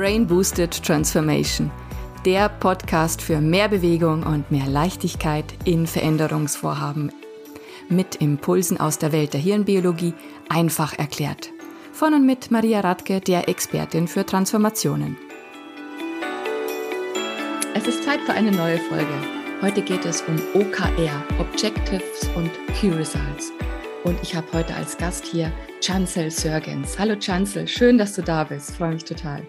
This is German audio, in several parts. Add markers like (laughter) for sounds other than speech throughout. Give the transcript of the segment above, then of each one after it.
Brain Boosted Transformation, der Podcast für mehr Bewegung und mehr Leichtigkeit in Veränderungsvorhaben. Mit Impulsen aus der Welt der Hirnbiologie einfach erklärt. Von und mit Maria Radke, der Expertin für Transformationen. Es ist Zeit für eine neue Folge. Heute geht es um OKR, Objectives und Key Results. Und ich habe heute als Gast hier Chancel Sörgens. Hallo Chancel, schön, dass du da bist. Freue mich total.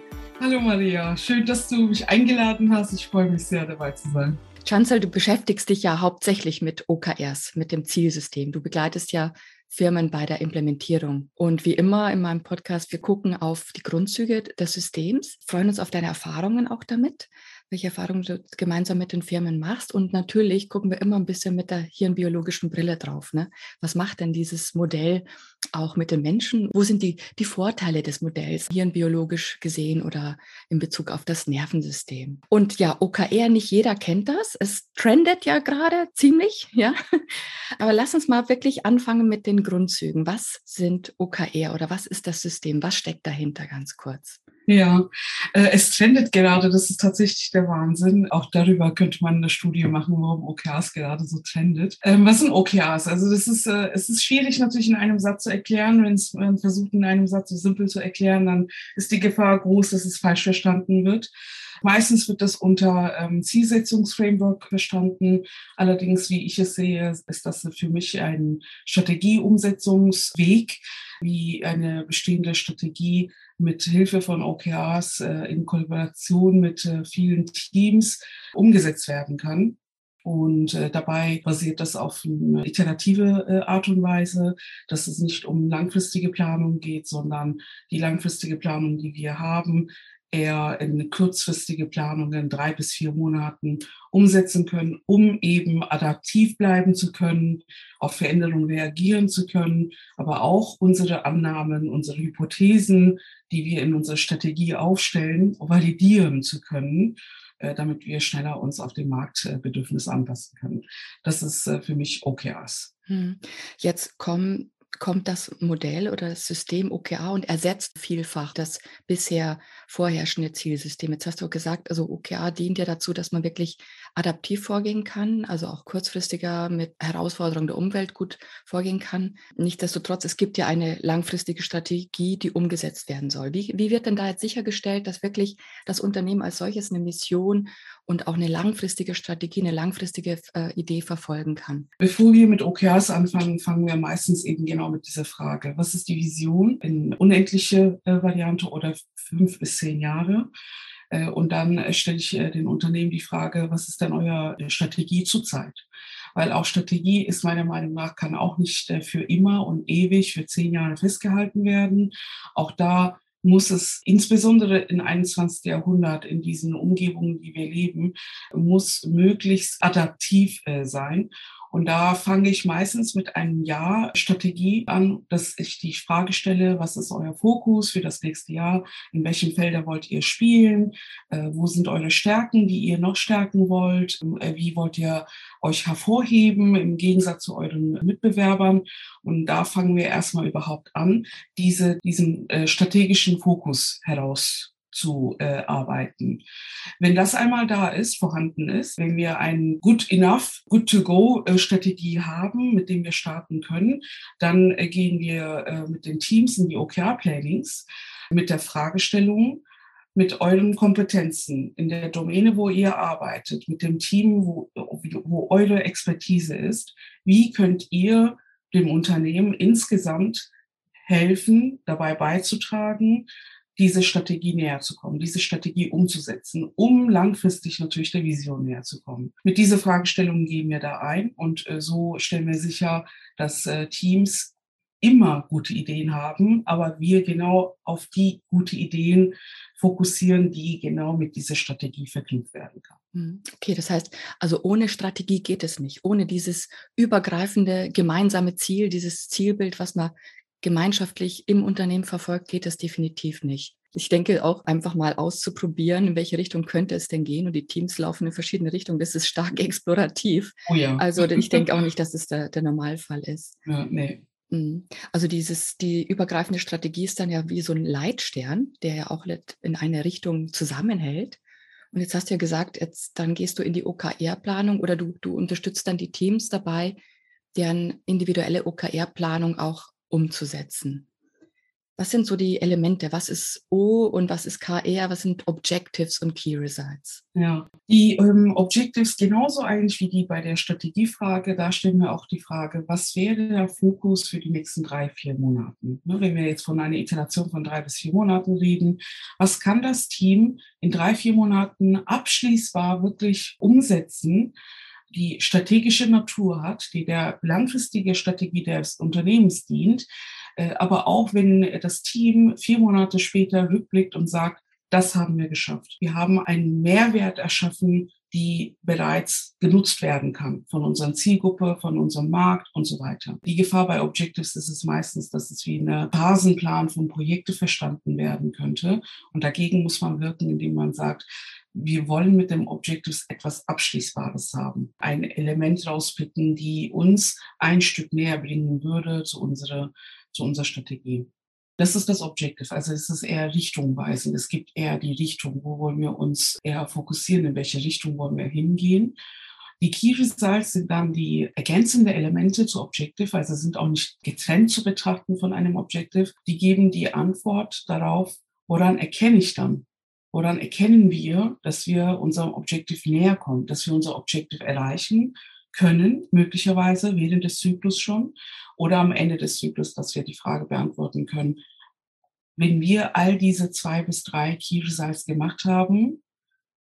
Hallo Maria, schön, dass du mich eingeladen hast. Ich freue mich sehr, dabei zu sein. Chancel, du beschäftigst dich ja hauptsächlich mit OKRs, mit dem Zielsystem. Du begleitest ja Firmen bei der Implementierung. Und wie immer in meinem Podcast, wir gucken auf die Grundzüge des Systems, freuen uns auf deine Erfahrungen auch damit, welche Erfahrungen du gemeinsam mit den Firmen machst. Und natürlich gucken wir immer ein bisschen mit der hirnbiologischen Brille drauf. Ne? Was macht denn dieses Modell auch mit den Menschen? Wo sind die, die Vorteile des Modells hirnbiologisch gesehen oder in Bezug auf das Nervensystem? Und ja, OKR, nicht jeder kennt das. Es trendet ja gerade ziemlich, ja. (laughs) Aber lass uns mal wirklich anfangen mit den Grundzügen. Was sind OKR oder was ist das System? Was steckt dahinter ganz kurz? Ja, äh, es trendet gerade, das ist tatsächlich der Wahnsinn. Auch darüber könnte man eine Studie machen, warum OKRs gerade so trendet. Ähm, was sind OKRs? Also das ist, äh, es ist schwierig natürlich in einem Satz zu erklären. Wenn man versucht, in einem Satz so simpel zu erklären, dann ist die Gefahr groß, dass es falsch verstanden wird. Meistens wird das unter ähm, Zielsetzungsframework verstanden. Allerdings, wie ich es sehe, ist das für mich ein Strategieumsetzungsweg, wie eine bestehende Strategie mit Hilfe von OKRs äh, in Kollaboration mit äh, vielen Teams umgesetzt werden kann. Und äh, dabei basiert das auf eine iterative Art und Weise, dass es nicht um langfristige Planung geht, sondern die langfristige Planung, die wir haben, eher in kurzfristige Planungen drei bis vier Monaten umsetzen können, um eben adaptiv bleiben zu können, auf Veränderungen reagieren zu können, aber auch unsere Annahmen, unsere Hypothesen, die wir in unserer Strategie aufstellen, validieren zu können, äh, damit wir schneller uns auf den Marktbedürfnis anpassen können. Das ist äh, für mich OKRs. Hm. Jetzt kommen kommt das Modell oder das System OKR und ersetzt vielfach das bisher vorherrschende Zielsystem. Jetzt hast du gesagt, also OKR dient ja dazu, dass man wirklich adaptiv vorgehen kann, also auch kurzfristiger mit Herausforderungen der Umwelt gut vorgehen kann. Nichtsdestotrotz, es gibt ja eine langfristige Strategie, die umgesetzt werden soll. Wie, wie wird denn da jetzt sichergestellt, dass wirklich das Unternehmen als solches eine Mission und auch eine langfristige Strategie, eine langfristige äh, Idee verfolgen kann? Bevor wir mit OKRs anfangen, fangen wir meistens eben genau mit dieser Frage. Was ist die Vision in unendliche äh, Variante oder fünf bis zehn Jahre? Äh, und dann äh, stelle ich äh, den Unternehmen die Frage, was ist denn eure Strategie zurzeit? Weil auch Strategie ist meiner Meinung nach, kann auch nicht für immer und ewig, für zehn Jahre festgehalten werden. Auch da muss es insbesondere im 21. Jahrhundert in diesen Umgebungen, die wir leben, muss möglichst adaptiv sein. Und da fange ich meistens mit einem Jahr Strategie an, dass ich die Frage stelle, was ist euer Fokus für das nächste Jahr? In welchen Feldern wollt ihr spielen? Äh, wo sind eure Stärken, die ihr noch stärken wollt? Äh, wie wollt ihr euch hervorheben im Gegensatz zu euren Mitbewerbern? Und da fangen wir erstmal überhaupt an, diese, diesen äh, strategischen Fokus heraus zu äh, arbeiten. Wenn das einmal da ist, vorhanden ist, wenn wir eine good enough, good to go äh, Strategie haben, mit dem wir starten können, dann äh, gehen wir äh, mit den Teams in die OKR-Plannings mit der Fragestellung, mit euren Kompetenzen in der Domäne, wo ihr arbeitet, mit dem Team, wo, wo eure Expertise ist, wie könnt ihr dem Unternehmen insgesamt helfen, dabei beizutragen, diese Strategie näher zu kommen, diese Strategie umzusetzen, um langfristig natürlich der Vision näher zu kommen. Mit dieser Fragestellung gehen wir da ein und äh, so stellen wir sicher, dass äh, Teams immer gute Ideen haben, aber wir genau auf die gute Ideen fokussieren, die genau mit dieser Strategie verknüpft werden kann. Hm, okay, das heißt, also ohne Strategie geht es nicht. Ohne dieses übergreifende gemeinsame Ziel, dieses Zielbild, was man gemeinschaftlich im Unternehmen verfolgt, geht das definitiv nicht. Ich denke auch einfach mal auszuprobieren, in welche Richtung könnte es denn gehen. Und die Teams laufen in verschiedene Richtungen. Das ist stark (laughs) explorativ. Oh ja. Also ich (laughs) denke auch nicht, dass es der, der Normalfall ist. Ja, nee. Mhm. Also dieses, die übergreifende Strategie ist dann ja wie so ein Leitstern, der ja auch in eine Richtung zusammenhält. Und jetzt hast du ja gesagt, jetzt dann gehst du in die OKR-Planung oder du, du unterstützt dann die Teams dabei, deren individuelle OKR-Planung auch umzusetzen. Was sind so die Elemente? Was ist O und was ist KR? Was sind Objectives und Key Results? Ja, die ähm, Objectives genauso eigentlich wie die bei der Strategiefrage. Da stellen wir auch die Frage, was wäre der Fokus für die nächsten drei, vier Monate? Ne, wenn wir jetzt von einer Iteration von drei bis vier Monaten reden, was kann das Team in drei, vier Monaten abschließbar wirklich umsetzen? Die strategische Natur hat, die der langfristige Strategie des Unternehmens dient, äh, aber auch wenn das Team vier Monate später rückblickt und sagt, das haben wir geschafft. Wir haben einen Mehrwert erschaffen, die bereits genutzt werden kann von unserer Zielgruppe, von unserem Markt und so weiter. Die Gefahr bei Objectives ist es meistens, dass es wie ein Phasenplan von Projekte verstanden werden könnte. Und dagegen muss man wirken, indem man sagt, wir wollen mit dem Objectives etwas Abschließbares haben. Ein Element rauspicken, die uns ein Stück näher bringen würde zu unserer zu unserer Strategie. Das ist das Objective. Also es ist eher richtungweisend. Es gibt eher die Richtung, wo wollen wir uns eher fokussieren, in welche Richtung wollen wir hingehen. Die Key Results sind dann die ergänzende Elemente zu Objective, also sind auch nicht getrennt zu betrachten von einem Objective. Die geben die Antwort darauf, woran erkenne ich dann? Woran erkennen wir, dass wir unserem Objective näher kommen, dass wir unser Objective erreichen können, möglicherweise während des Zyklus schon oder am Ende des Zyklus, dass wir die Frage beantworten können. Wenn wir all diese zwei bis drei Key gemacht haben,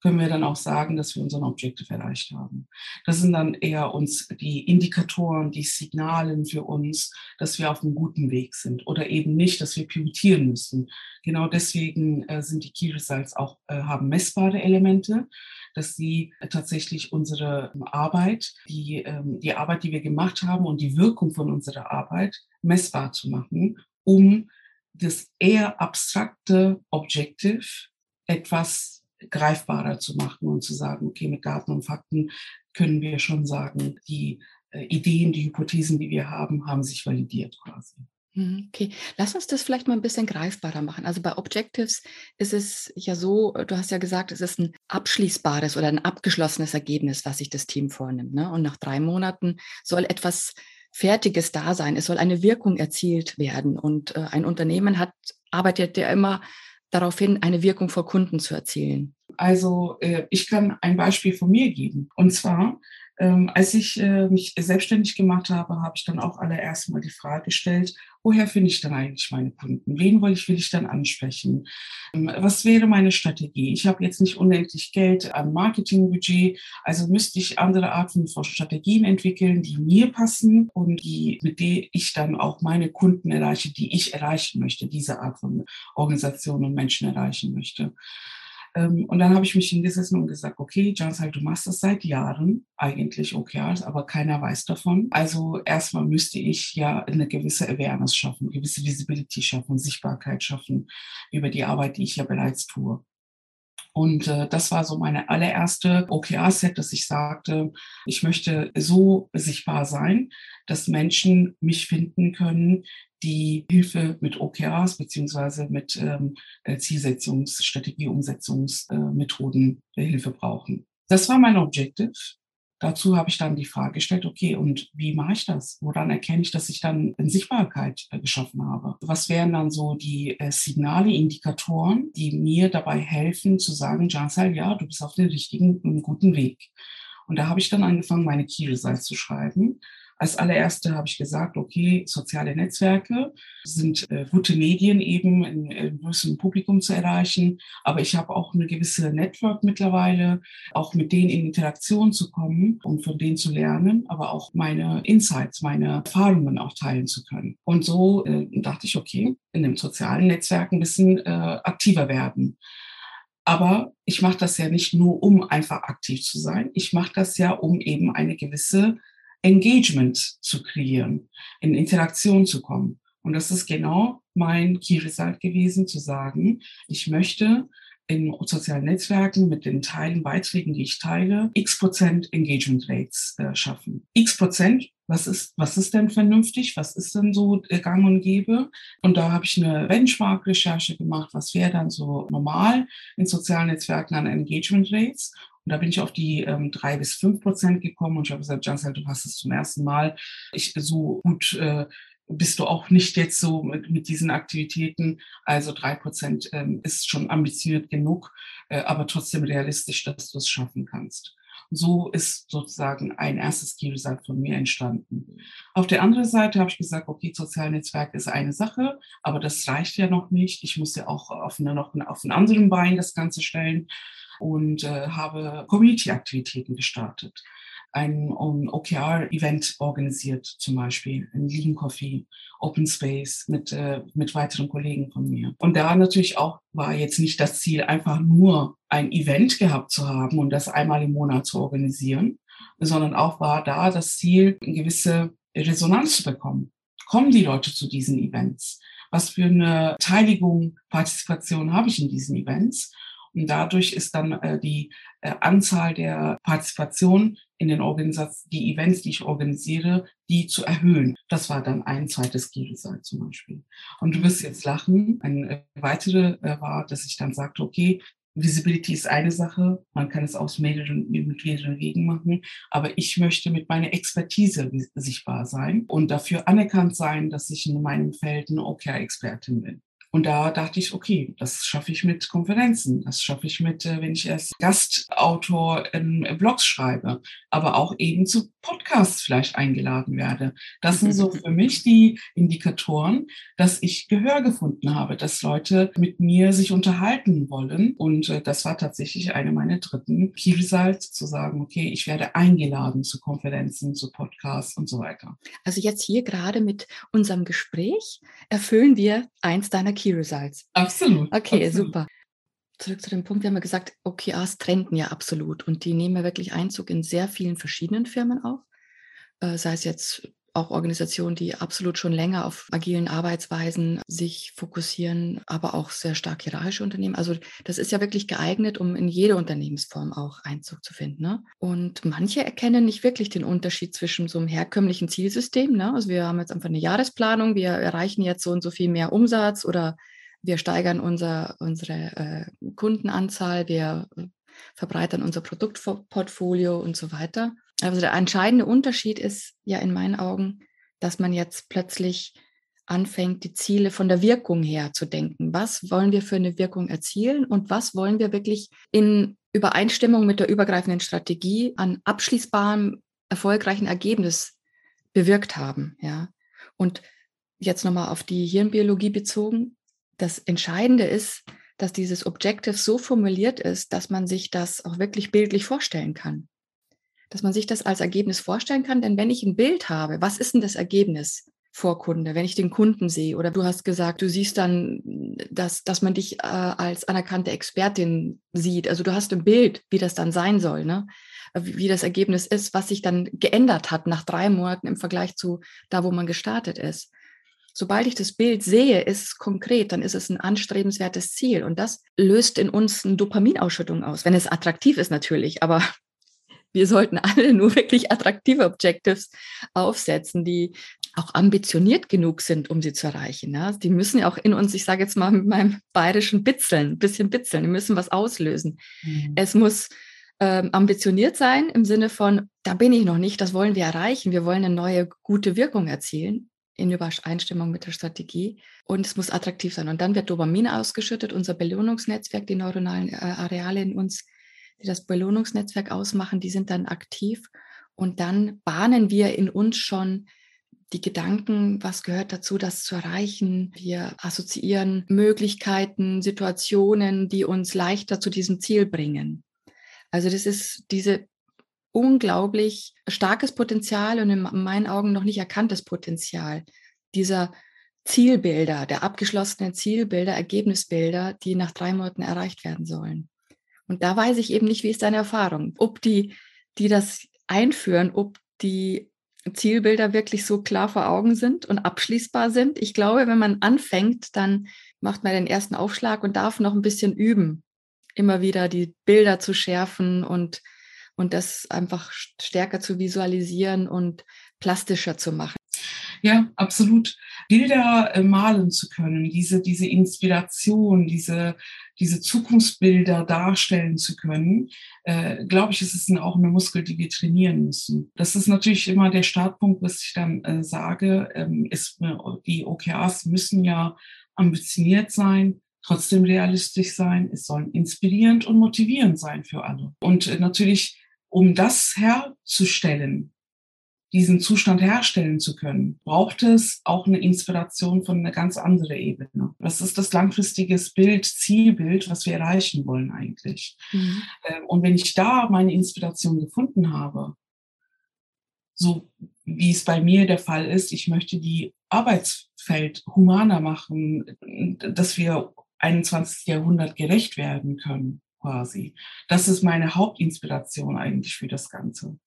können wir dann auch sagen, dass wir unseren Objective erreicht haben. Das sind dann eher uns die Indikatoren, die Signalen für uns, dass wir auf einem guten Weg sind oder eben nicht, dass wir pivotieren müssen. Genau deswegen äh, sind die Key Results auch, äh, haben messbare Elemente, dass sie tatsächlich unsere Arbeit, die, ähm, die Arbeit, die wir gemacht haben und die Wirkung von unserer Arbeit messbar zu machen, um das eher abstrakte Objective etwas greifbarer zu machen und zu sagen, okay, mit Daten und Fakten können wir schon sagen, die äh, Ideen, die Hypothesen, die wir haben, haben sich validiert quasi. Mhm, okay, lass uns das vielleicht mal ein bisschen greifbarer machen. Also bei Objectives ist es ja so, du hast ja gesagt, es ist ein abschließbares oder ein abgeschlossenes Ergebnis, was sich das Team vornimmt. Ne? Und nach drei Monaten soll etwas Fertiges da sein. Es soll eine Wirkung erzielt werden. Und äh, ein Unternehmen hat, arbeitet ja immer darauf hin, eine Wirkung vor Kunden zu erzielen? Also äh, ich kann ein Beispiel von mir geben. Und zwar, ähm, als ich äh, mich selbstständig gemacht habe, habe ich dann auch allererst mal die Frage gestellt, woher finde ich dann eigentlich meine Kunden? Wen will ich, will ich dann ansprechen? Ähm, was wäre meine Strategie? Ich habe jetzt nicht unendlich Geld an Marketingbudget, also müsste ich andere Arten von Strategien entwickeln, die mir passen und die, mit denen ich dann auch meine Kunden erreiche, die ich erreichen möchte, diese Art von Organisation und Menschen erreichen möchte. Ähm, und dann habe ich mich hingesessen und gesagt, okay, Jansal, du machst das seit Jahren eigentlich OKRs, aber keiner weiß davon. Also erstmal müsste ich ja eine gewisse Awareness schaffen, gewisse Visibility schaffen, Sichtbarkeit schaffen über die Arbeit, die ich ja bereits tue. Und äh, das war so meine allererste OKR-Set, dass ich sagte, ich möchte so sichtbar sein, dass Menschen mich finden können, die Hilfe mit OKRs beziehungsweise mit ähm, äh, Zielsetzungsstrategie, Umsetzungsmethoden äh, Hilfe brauchen. Das war mein Objective. Dazu habe ich dann die Frage gestellt, okay, und wie mache ich das? Woran erkenne ich, dass ich dann eine Sichtbarkeit äh, geschaffen habe? Was wären dann so die äh, Signale, Indikatoren, die mir dabei helfen zu sagen, Jansal, ja, du bist auf dem richtigen, guten Weg. Und da habe ich dann angefangen, meine Key Results zu schreiben als allererste habe ich gesagt, okay, soziale Netzwerke sind äh, gute Medien eben in größerem Publikum zu erreichen. Aber ich habe auch eine gewisse Network mittlerweile, auch mit denen in Interaktion zu kommen und von denen zu lernen, aber auch meine Insights, meine Erfahrungen auch teilen zu können. Und so äh, dachte ich, okay, in dem sozialen Netzwerk ein bisschen äh, aktiver werden. Aber ich mache das ja nicht nur, um einfach aktiv zu sein. Ich mache das ja, um eben eine gewisse Engagement zu kreieren, in Interaktion zu kommen. Und das ist genau mein Key Result gewesen, zu sagen, ich möchte in sozialen Netzwerken mit den Teilen, Beiträgen, die ich teile, x Prozent Engagement Rates äh, schaffen. X Prozent was ist, was ist denn vernünftig, was ist denn so äh, gang und gäbe. Und da habe ich eine Benchmark-Recherche gemacht, was wäre dann so normal in sozialen Netzwerken an Engagement Rates. Und da bin ich auf die ähm, drei bis fünf Prozent gekommen und ich habe gesagt, Jansel, du hast es zum ersten Mal. Ich so gut äh, bist du auch nicht jetzt so mit, mit diesen Aktivitäten. Also drei Prozent ähm, ist schon ambitioniert genug, äh, aber trotzdem realistisch, dass du es schaffen kannst. So ist sozusagen ein erstes Key Result von mir entstanden. Auf der anderen Seite habe ich gesagt, okay, Sozialnetzwerk ist eine Sache, aber das reicht ja noch nicht. Ich muss ja auch auf, eine, noch auf einen anderen Bein das Ganze stellen und äh, habe Community-Aktivitäten gestartet ein um, OKR-Event organisiert, zum Beispiel ein Lean Coffee, Open Space mit, äh, mit weiteren Kollegen von mir. Und da natürlich auch war jetzt nicht das Ziel, einfach nur ein Event gehabt zu haben und das einmal im Monat zu organisieren, sondern auch war da das Ziel, eine gewisse Resonanz zu bekommen. Kommen die Leute zu diesen Events? Was für eine Teiligung, Partizipation habe ich in diesen Events? Und dadurch ist dann äh, die äh, Anzahl der Partizipation in den Organisationen, die Events, die ich organisiere, die zu erhöhen. Das war dann ein zweites Key-Result zum Beispiel. Und du wirst jetzt lachen. Ein äh, weitere äh, war, dass ich dann sagte, okay, Visibility ist eine Sache, man kann es aus mehreren, mit mehreren Wegen machen, aber ich möchte mit meiner Expertise sichtbar sein und dafür anerkannt sein, dass ich in meinem Feld eine OKR-Expertin bin. Und da dachte ich, okay, das schaffe ich mit Konferenzen, das schaffe ich mit, äh, wenn ich als Gastautor in Blogs schreibe, aber auch eben zu Podcasts vielleicht eingeladen werde. Das sind so (laughs) für mich die Indikatoren, dass ich Gehör gefunden habe, dass Leute mit mir sich unterhalten wollen. Und äh, das war tatsächlich eine meiner dritten Key Results, zu sagen, okay, ich werde eingeladen zu Konferenzen, zu Podcasts und so weiter. Also jetzt hier gerade mit unserem Gespräch erfüllen wir eins deiner Key Results. Absolut. Okay, absolut. super. Zurück zu dem Punkt, wir haben ja gesagt, OKRs trenden ja absolut und die nehmen ja wirklich Einzug in sehr vielen verschiedenen Firmen auch. Äh, sei es jetzt auch Organisationen, die absolut schon länger auf agilen Arbeitsweisen sich fokussieren, aber auch sehr stark hierarchische Unternehmen. Also das ist ja wirklich geeignet, um in jede Unternehmensform auch Einzug zu finden. Ne? Und manche erkennen nicht wirklich den Unterschied zwischen so einem herkömmlichen Zielsystem. Ne? Also wir haben jetzt einfach eine Jahresplanung, wir erreichen jetzt so und so viel mehr Umsatz oder wir steigern unser, unsere äh, Kundenanzahl, wir verbreitern unser Produktportfolio und so weiter. Also der entscheidende Unterschied ist ja in meinen Augen, dass man jetzt plötzlich anfängt, die Ziele von der Wirkung her zu denken. Was wollen wir für eine Wirkung erzielen und was wollen wir wirklich in Übereinstimmung mit der übergreifenden Strategie an abschließbarem, erfolgreichen Ergebnis bewirkt haben. Ja? Und jetzt nochmal auf die Hirnbiologie bezogen. Das Entscheidende ist, dass dieses Objective so formuliert ist, dass man sich das auch wirklich bildlich vorstellen kann dass man sich das als Ergebnis vorstellen kann. Denn wenn ich ein Bild habe, was ist denn das Ergebnis vor Kunde, wenn ich den Kunden sehe? Oder du hast gesagt, du siehst dann, dass, dass man dich äh, als anerkannte Expertin sieht. Also du hast ein Bild, wie das dann sein soll, ne? wie, wie das Ergebnis ist, was sich dann geändert hat nach drei Monaten im Vergleich zu da, wo man gestartet ist. Sobald ich das Bild sehe, ist es konkret, dann ist es ein anstrebenswertes Ziel. Und das löst in uns eine Dopaminausschüttung aus, wenn es attraktiv ist natürlich. Aber wir sollten (laughs) alle nur wirklich attraktive Objectives aufsetzen, die auch ambitioniert genug sind, um sie zu erreichen. Ja? Die müssen ja auch in uns, ich sage jetzt mal mit meinem bayerischen Bitzeln, ein bisschen bitzeln, die müssen was auslösen. Mhm. Es muss ähm, ambitioniert sein im Sinne von, da bin ich noch nicht, das wollen wir erreichen, wir wollen eine neue gute Wirkung erzielen in Übereinstimmung mit der Strategie und es muss attraktiv sein. Und dann wird Dopamin ausgeschüttet, unser Belohnungsnetzwerk, die neuronalen äh, Areale in uns die das Belohnungsnetzwerk ausmachen, die sind dann aktiv und dann bahnen wir in uns schon die Gedanken, was gehört dazu, das zu erreichen. Wir assoziieren Möglichkeiten, Situationen, die uns leichter zu diesem Ziel bringen. Also das ist diese unglaublich starkes Potenzial und in meinen Augen noch nicht erkanntes Potenzial dieser Zielbilder, der abgeschlossenen Zielbilder, Ergebnisbilder, die nach drei Monaten erreicht werden sollen. Und da weiß ich eben nicht, wie ist deine Erfahrung, ob die, die das einführen, ob die Zielbilder wirklich so klar vor Augen sind und abschließbar sind. Ich glaube, wenn man anfängt, dann macht man den ersten Aufschlag und darf noch ein bisschen üben, immer wieder die Bilder zu schärfen und, und das einfach stärker zu visualisieren und plastischer zu machen. Ja, absolut. Bilder äh, malen zu können, diese, diese Inspiration, diese, diese Zukunftsbilder darstellen zu können, äh, glaube ich, ist es auch eine Muskel, die wir trainieren müssen. Das ist natürlich immer der Startpunkt, was ich dann äh, sage. Ähm, ist, äh, die OKRs müssen ja ambitioniert sein, trotzdem realistisch sein. Es sollen inspirierend und motivierend sein für alle. Und äh, natürlich, um das herzustellen, diesen Zustand herstellen zu können, braucht es auch eine Inspiration von einer ganz anderen Ebene. Das ist das langfristige Bild, Zielbild, was wir erreichen wollen eigentlich. Mhm. Ähm, und wenn ich da meine Inspiration gefunden habe, so wie es bei mir der Fall ist, ich möchte die Arbeitsfeld humaner machen, dass wir 21. Jahrhundert gerecht werden können, quasi. Das ist meine Hauptinspiration eigentlich für das Ganze.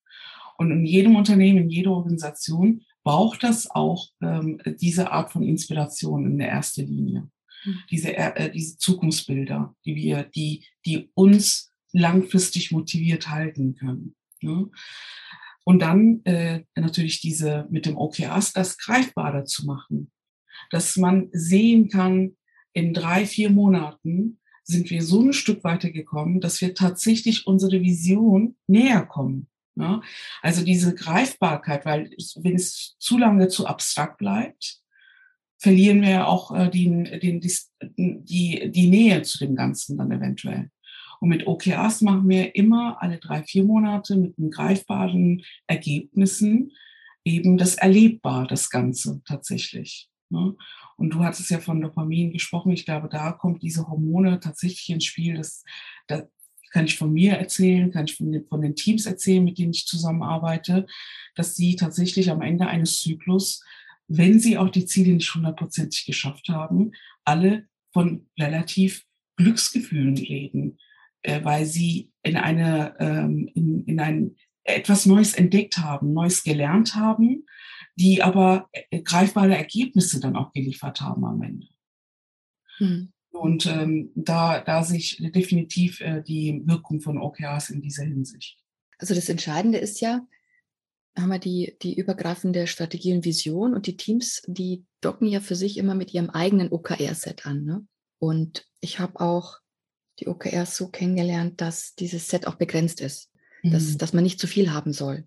Und in jedem Unternehmen, in jeder Organisation braucht das auch ähm, diese Art von Inspiration in der ersten Linie. Mhm. Diese, äh, diese Zukunftsbilder, die wir, die, die uns langfristig motiviert halten können. Ne? Und dann äh, natürlich diese mit dem OKRs das greifbarer zu machen, dass man sehen kann, in drei, vier Monaten sind wir so ein Stück weiter gekommen, dass wir tatsächlich unsere Vision näher kommen. Ne? Also diese Greifbarkeit, weil wenn es zu lange zu abstrakt bleibt, verlieren wir auch äh, die, die, die, die Nähe zu dem Ganzen dann eventuell. Und mit OKRs machen wir immer alle drei, vier Monate mit den greifbaren Ergebnissen eben das erlebbar, das Ganze tatsächlich. Ne? Und du hattest ja von Dopamin gesprochen. Ich glaube, da kommt diese Hormone tatsächlich ins Spiel. Das, das, kann ich von mir erzählen, kann ich von den, von den Teams erzählen, mit denen ich zusammenarbeite, dass sie tatsächlich am Ende eines Zyklus, wenn sie auch die Ziele nicht hundertprozentig geschafft haben, alle von relativ Glücksgefühlen reden, äh, weil sie in eine, ähm, in, in ein etwas Neues entdeckt haben, Neues gelernt haben, die aber äh, greifbare Ergebnisse dann auch geliefert haben am Ende. Hm. Und ähm, da, da sehe ich definitiv äh, die Wirkung von OKRs in dieser Hinsicht. Also das Entscheidende ist ja, haben wir die, die übergreifende Strategie und Vision und die Teams, die docken ja für sich immer mit ihrem eigenen OKR-Set an. Ne? Und ich habe auch die OKRs so kennengelernt, dass dieses Set auch begrenzt ist, mhm. dass, dass man nicht zu viel haben soll.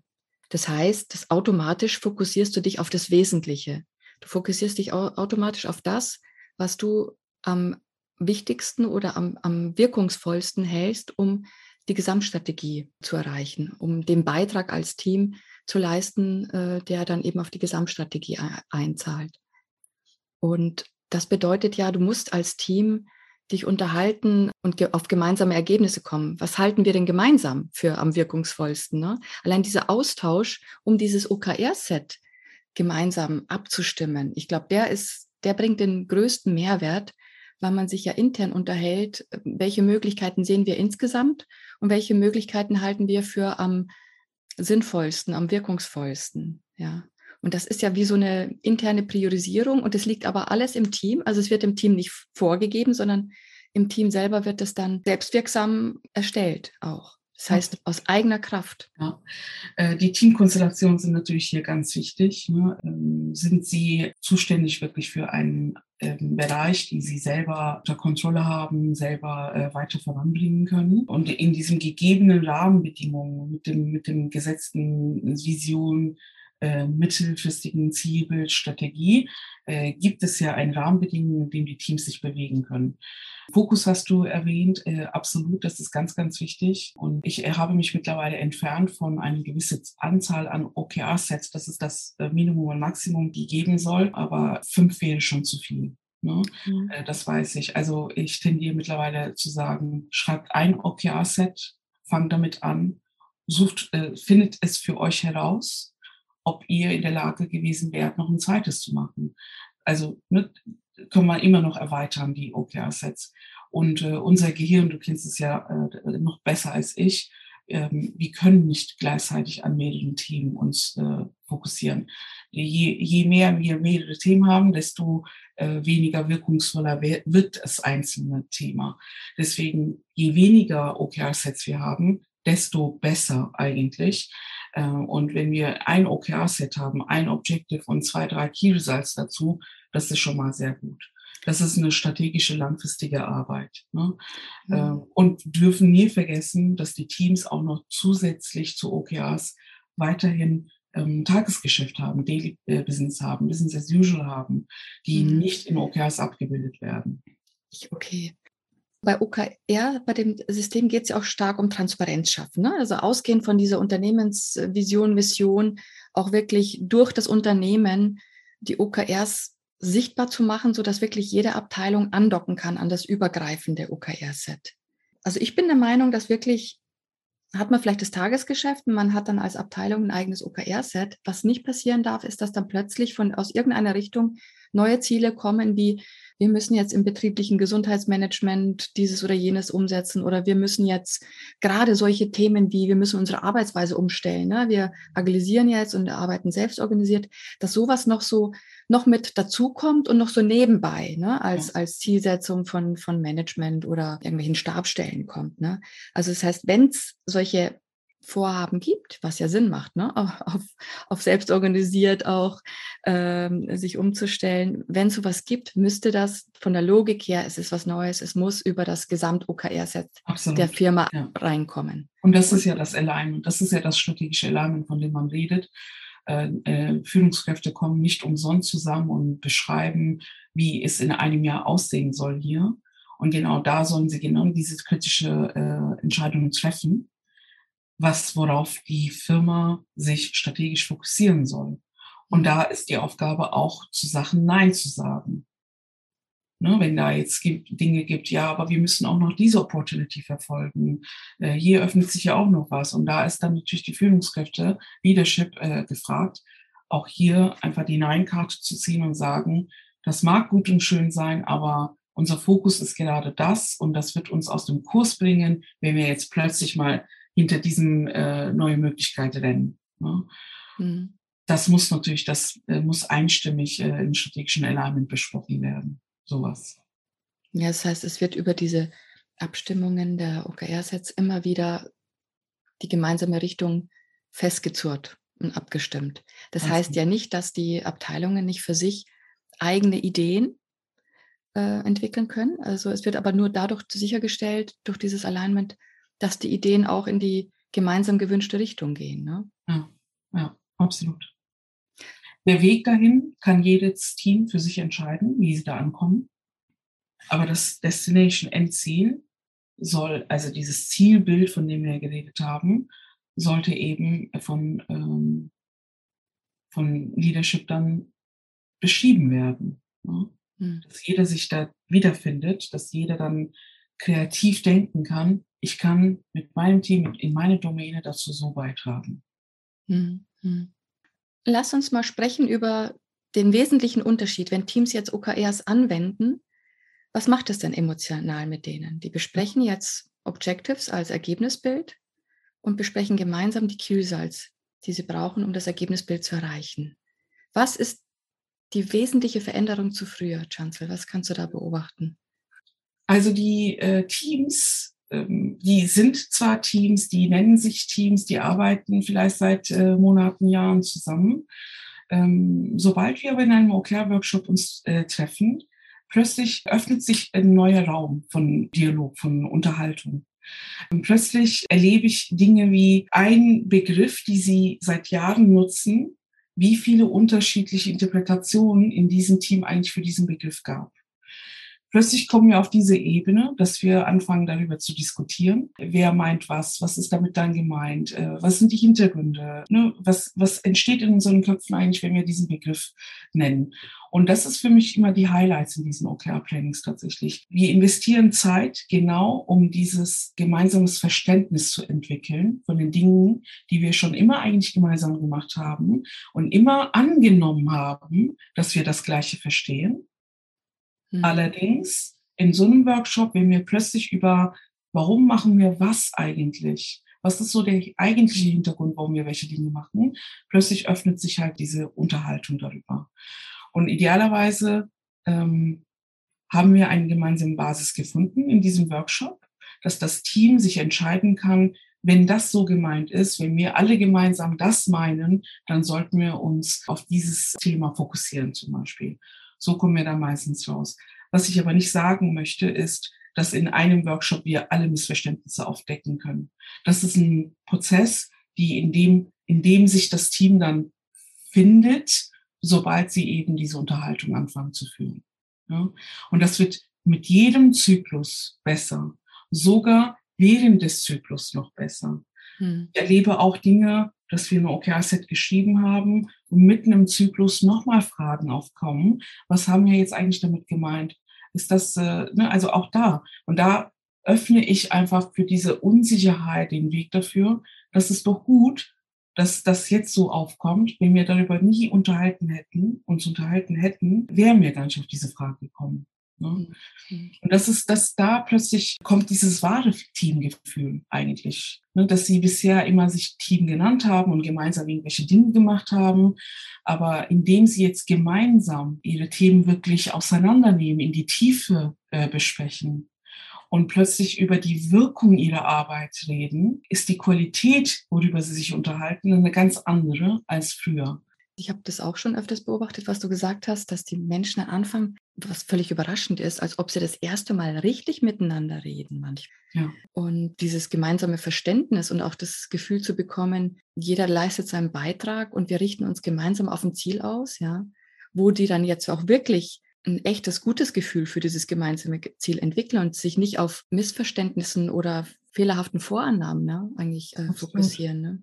Das heißt, das automatisch fokussierst du dich auf das Wesentliche. Du fokussierst dich automatisch auf das, was du am wichtigsten oder am, am wirkungsvollsten hältst, um die Gesamtstrategie zu erreichen, um den Beitrag als Team zu leisten, äh, der dann eben auf die Gesamtstrategie einzahlt. Und das bedeutet ja, du musst als Team dich unterhalten und ge auf gemeinsame Ergebnisse kommen. Was halten wir denn gemeinsam für am wirkungsvollsten? Ne? Allein dieser Austausch, um dieses OKR-Set gemeinsam abzustimmen, ich glaube, der ist, der bringt den größten Mehrwert, weil man sich ja intern unterhält, äh, welche Möglichkeiten sehen wir insgesamt und welche Möglichkeiten halten wir für am sinnvollsten, am wirkungsvollsten. Ja. Und das ist ja wie so eine interne Priorisierung und es liegt aber alles im Team. Also es wird dem Team nicht vorgegeben, sondern im Team selber wird es dann selbstwirksam erstellt auch. Das heißt, aus eigener Kraft. Ja. Äh, die Teamkonstellationen sind natürlich hier ganz wichtig. Ne? Ähm, sind Sie zuständig wirklich für einen ähm, Bereich, die Sie selber unter Kontrolle haben, selber äh, weiter voranbringen können? Und in diesen gegebenen Rahmenbedingungen mit dem, mit dem gesetzten Vision, äh, mittelfristigen Zielbild, Strategie, äh, gibt es ja ein Rahmenbedingungen, in dem die Teams sich bewegen können. Fokus hast du erwähnt, äh, absolut, das ist ganz, ganz wichtig. Und ich habe mich mittlerweile entfernt von einer gewissen Anzahl an OKR-Sets. Das ist das äh, Minimum und Maximum, die geben soll, aber fünf wäre schon zu viel. Ne? Mhm. Äh, das weiß ich. Also ich tendiere mittlerweile zu sagen, schreibt ein OKR-Set, fangt damit an, sucht, äh, findet es für euch heraus ob ihr in der Lage gewesen wärt, noch ein zweites zu machen. Also ne, können wir immer noch erweitern, die OKR-Sets. Und äh, unser Gehirn, du kennst es ja äh, noch besser als ich, ähm, wir können nicht gleichzeitig an mehreren Themen uns äh, fokussieren. Je, je mehr wir mehrere Themen haben, desto äh, weniger wirkungsvoller wird das einzelne Thema. Deswegen, je weniger OKR-Sets wir haben, desto besser eigentlich. Äh, und wenn wir ein OKR-Set haben, ein Objective und zwei, drei Key Results dazu, das ist schon mal sehr gut. Das ist eine strategische, langfristige Arbeit. Ne? Mhm. Und dürfen nie vergessen, dass die Teams auch noch zusätzlich zu OKRs weiterhin ähm, Tagesgeschäft haben, Daily äh, Business haben, Business as usual haben, die mhm. nicht in OKRs abgebildet werden. Okay. Bei OKR, bei dem System geht es ja auch stark um Transparenz schaffen. Ne? Also ausgehend von dieser Unternehmensvision, Mission, auch wirklich durch das Unternehmen die OKRs sichtbar zu machen, sodass wirklich jede Abteilung andocken kann an das übergreifende OKR-Set. Also ich bin der Meinung, dass wirklich hat man vielleicht das Tagesgeschäft und man hat dann als Abteilung ein eigenes OKR-Set. Was nicht passieren darf, ist, dass dann plötzlich von aus irgendeiner Richtung neue Ziele kommen, wie wir müssen jetzt im betrieblichen Gesundheitsmanagement dieses oder jenes umsetzen oder wir müssen jetzt gerade solche Themen wie wir müssen unsere Arbeitsweise umstellen. Ne? Wir agilisieren jetzt und arbeiten selbst organisiert, dass sowas noch so noch mit dazukommt und noch so nebenbei ne? als, ja. als Zielsetzung von, von Management oder irgendwelchen Stabstellen kommt. Ne? Also das heißt, wenn es solche Vorhaben gibt, was ja Sinn macht, ne? (laughs) auf, auf selbst organisiert auch ähm, sich umzustellen. Wenn es sowas gibt, müsste das von der Logik her, es ist was Neues, es muss über das Gesamt-OKR-Set der Firma ja. reinkommen. Und das ist ja das Alignment, das ist ja das strategische Alignment, von dem man redet. Äh, äh, Führungskräfte kommen nicht umsonst zusammen und beschreiben, wie es in einem Jahr aussehen soll hier. Und genau da sollen sie genau diese kritische äh, Entscheidungen treffen was, worauf die Firma sich strategisch fokussieren soll. Und mhm. da ist die Aufgabe auch zu Sachen Nein zu sagen. Ne, wenn da jetzt gibt, Dinge gibt, ja, aber wir müssen auch noch diese Opportunity verfolgen. Äh, hier öffnet sich ja auch noch was. Und da ist dann natürlich die Führungskräfte, Leadership äh, gefragt, auch hier einfach die Nein-Karte zu ziehen und sagen, das mag gut und schön sein, aber unser Fokus ist gerade das und das wird uns aus dem Kurs bringen, wenn wir jetzt plötzlich mal hinter diesem äh, neue Möglichkeit rennen. Ne? Mhm. Das muss natürlich, das äh, muss einstimmig äh, im strategischen Alignment besprochen werden. Sowas. Ja, das heißt, es wird über diese Abstimmungen der OKR-Sets immer wieder die gemeinsame Richtung festgezurrt und abgestimmt. Das also. heißt ja nicht, dass die Abteilungen nicht für sich eigene Ideen äh, entwickeln können. Also es wird aber nur dadurch sichergestellt, durch dieses Alignment, dass die Ideen auch in die gemeinsam gewünschte Richtung gehen. Ne? Ja, ja, absolut. Der Weg dahin kann jedes Team für sich entscheiden, wie sie da ankommen. Aber das Destination Endziel soll, also dieses Zielbild, von dem wir geredet haben, sollte eben von, ähm, von Leadership dann beschrieben werden. Ne? Mhm. Dass jeder sich da wiederfindet, dass jeder dann kreativ denken kann, ich kann mit meinem Team in meine Domäne dazu so beitragen. Mhm. Lass uns mal sprechen über den wesentlichen Unterschied, wenn Teams jetzt OKRs anwenden. Was macht es denn emotional mit denen? Die besprechen jetzt Objectives als Ergebnisbild und besprechen gemeinsam die Results, die sie brauchen, um das Ergebnisbild zu erreichen. Was ist die wesentliche Veränderung zu früher, Chancellor? Was kannst du da beobachten? Also die äh, Teams ähm, die sind zwar Teams, die nennen sich Teams, die arbeiten vielleicht seit äh, Monaten, Jahren zusammen. Ähm, sobald wir aber in einem OKR-Workshop uns äh, treffen, plötzlich öffnet sich ein neuer Raum von Dialog, von Unterhaltung. Und plötzlich erlebe ich Dinge wie ein Begriff, die sie seit Jahren nutzen, wie viele unterschiedliche Interpretationen in diesem Team eigentlich für diesen Begriff gab plötzlich kommen wir auf diese Ebene, dass wir anfangen darüber zu diskutieren. Wer meint was? Was ist damit dann gemeint? Äh, was sind die Hintergründe? Ne? Was, was entsteht in unseren Köpfen eigentlich, wenn wir diesen Begriff nennen? Und das ist für mich immer die Highlights in diesen OKR-Plannings tatsächlich. Wir investieren Zeit genau, um dieses gemeinsames Verständnis zu entwickeln von den Dingen, die wir schon immer eigentlich gemeinsam gemacht haben und immer angenommen haben, dass wir das Gleiche verstehen Mhm. Allerdings in so einem Workshop, wenn wir plötzlich über, warum machen wir was eigentlich? Was ist so der eigentliche Hintergrund, warum wir welche Dinge machen? Plötzlich öffnet sich halt diese Unterhaltung darüber. Und idealerweise ähm, haben wir eine gemeinsame Basis gefunden in diesem Workshop, dass das Team sich entscheiden kann, wenn das so gemeint ist, wenn wir alle gemeinsam das meinen, dann sollten wir uns auf dieses Thema fokussieren zum Beispiel. So kommen wir da meistens raus. Was ich aber nicht sagen möchte, ist, dass in einem Workshop wir alle Missverständnisse aufdecken können. Das ist ein Prozess, die in dem, in dem sich das Team dann findet, sobald sie eben diese Unterhaltung anfangen zu führen. Ja? Und das wird mit jedem Zyklus besser. Sogar während des Zyklus noch besser. Hm. Ich erlebe auch Dinge, dass wir ein OKR-Set geschrieben haben und mitten im Zyklus nochmal Fragen aufkommen. Was haben wir jetzt eigentlich damit gemeint? Ist das, äh, ne, also auch da. Und da öffne ich einfach für diese Unsicherheit den Weg dafür. Das ist doch gut, dass das jetzt so aufkommt. Wenn wir darüber nie unterhalten hätten, uns unterhalten hätten, wären wir gar nicht auf diese Frage gekommen. Ne? Mhm. Und das ist, dass da plötzlich kommt dieses wahre Teamgefühl eigentlich. Ne? Dass sie bisher immer sich Team genannt haben und gemeinsam irgendwelche Dinge gemacht haben. Aber indem sie jetzt gemeinsam ihre Themen wirklich auseinandernehmen, in die Tiefe äh, besprechen, und plötzlich über die Wirkung ihrer Arbeit reden, ist die Qualität, worüber sie sich unterhalten, eine ganz andere als früher. Ich habe das auch schon öfters beobachtet, was du gesagt hast, dass die Menschen am Anfang, was völlig überraschend ist, als ob sie das erste Mal richtig miteinander reden manchmal. Ja. Und dieses gemeinsame Verständnis und auch das Gefühl zu bekommen, jeder leistet seinen Beitrag und wir richten uns gemeinsam auf ein Ziel aus, ja, wo die dann jetzt auch wirklich ein echtes gutes Gefühl für dieses gemeinsame Ziel entwickeln und sich nicht auf Missverständnissen oder fehlerhaften Vorannahmen ne, eigentlich äh, fokussieren. Ne?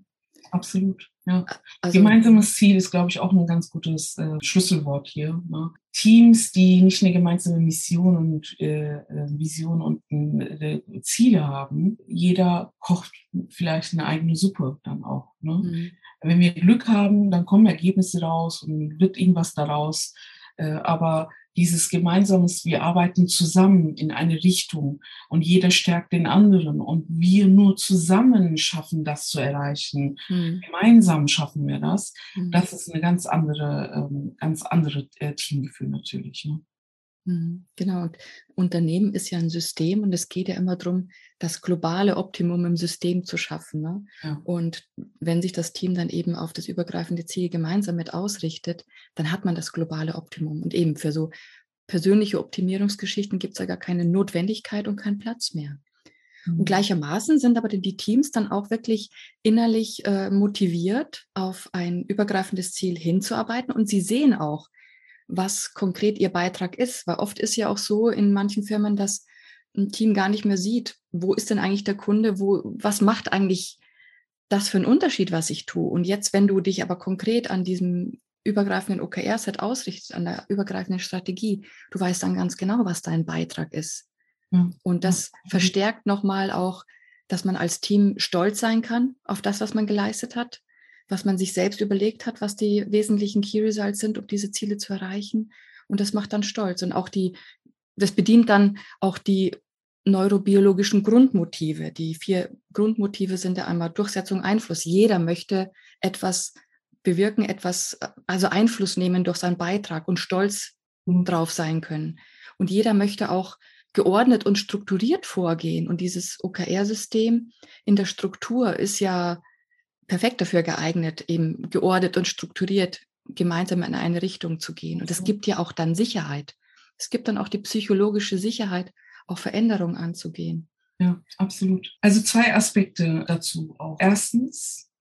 Absolut. Ja. Also, Gemeinsames Ziel ist, glaube ich, auch ein ganz gutes äh, Schlüsselwort hier. Ne? Teams, die nicht eine gemeinsame Mission und äh, äh Vision und äh, Ziele haben, jeder kocht vielleicht eine eigene Suppe dann auch. Ne? Mhm. Wenn wir Glück haben, dann kommen Ergebnisse raus und wird irgendwas daraus. Äh, aber dieses gemeinsames, wir arbeiten zusammen in eine Richtung und jeder stärkt den anderen und wir nur zusammen schaffen das zu erreichen. Mhm. Gemeinsam schaffen wir das. Mhm. Das ist eine ganz andere, ähm, ganz andere äh, Teamgefühl natürlich. Ne? Mhm, genau, und Unternehmen ist ja ein System und es geht ja immer darum, das globale Optimum im System zu schaffen. Ne? Ja. Und wenn sich das Team dann eben auf das übergreifende Ziel gemeinsam mit ausrichtet, dann hat man das globale Optimum. Und eben für so persönliche Optimierungsgeschichten gibt es ja gar keine Notwendigkeit und keinen Platz mehr. Und mhm. gleichermaßen sind aber die Teams dann auch wirklich innerlich äh, motiviert, auf ein übergreifendes Ziel hinzuarbeiten. Und sie sehen auch, was konkret ihr Beitrag ist. Weil oft ist ja auch so in manchen Firmen, dass ein Team gar nicht mehr sieht, wo ist denn eigentlich der Kunde, wo, was macht eigentlich das für einen Unterschied, was ich tue. Und jetzt, wenn du dich aber konkret an diesem übergreifenden OKR-Set ausrichtest, an der übergreifenden Strategie, du weißt dann ganz genau, was dein Beitrag ist. Ja. Und das ja. verstärkt nochmal auch, dass man als Team stolz sein kann auf das, was man geleistet hat was man sich selbst überlegt hat, was die wesentlichen Key Results sind, um diese Ziele zu erreichen. Und das macht dann stolz. Und auch die, das bedient dann auch die neurobiologischen Grundmotive. Die vier Grundmotive sind ja einmal Durchsetzung, Einfluss. Jeder möchte etwas bewirken, etwas, also Einfluss nehmen durch seinen Beitrag und stolz drauf sein können. Und jeder möchte auch geordnet und strukturiert vorgehen. Und dieses OKR-System in der Struktur ist ja perfekt dafür geeignet, eben geordnet und strukturiert gemeinsam in eine Richtung zu gehen. Und es gibt ja auch dann Sicherheit. Es gibt dann auch die psychologische Sicherheit, auch Veränderungen anzugehen. Ja, absolut. Also zwei Aspekte dazu auch. Erstens,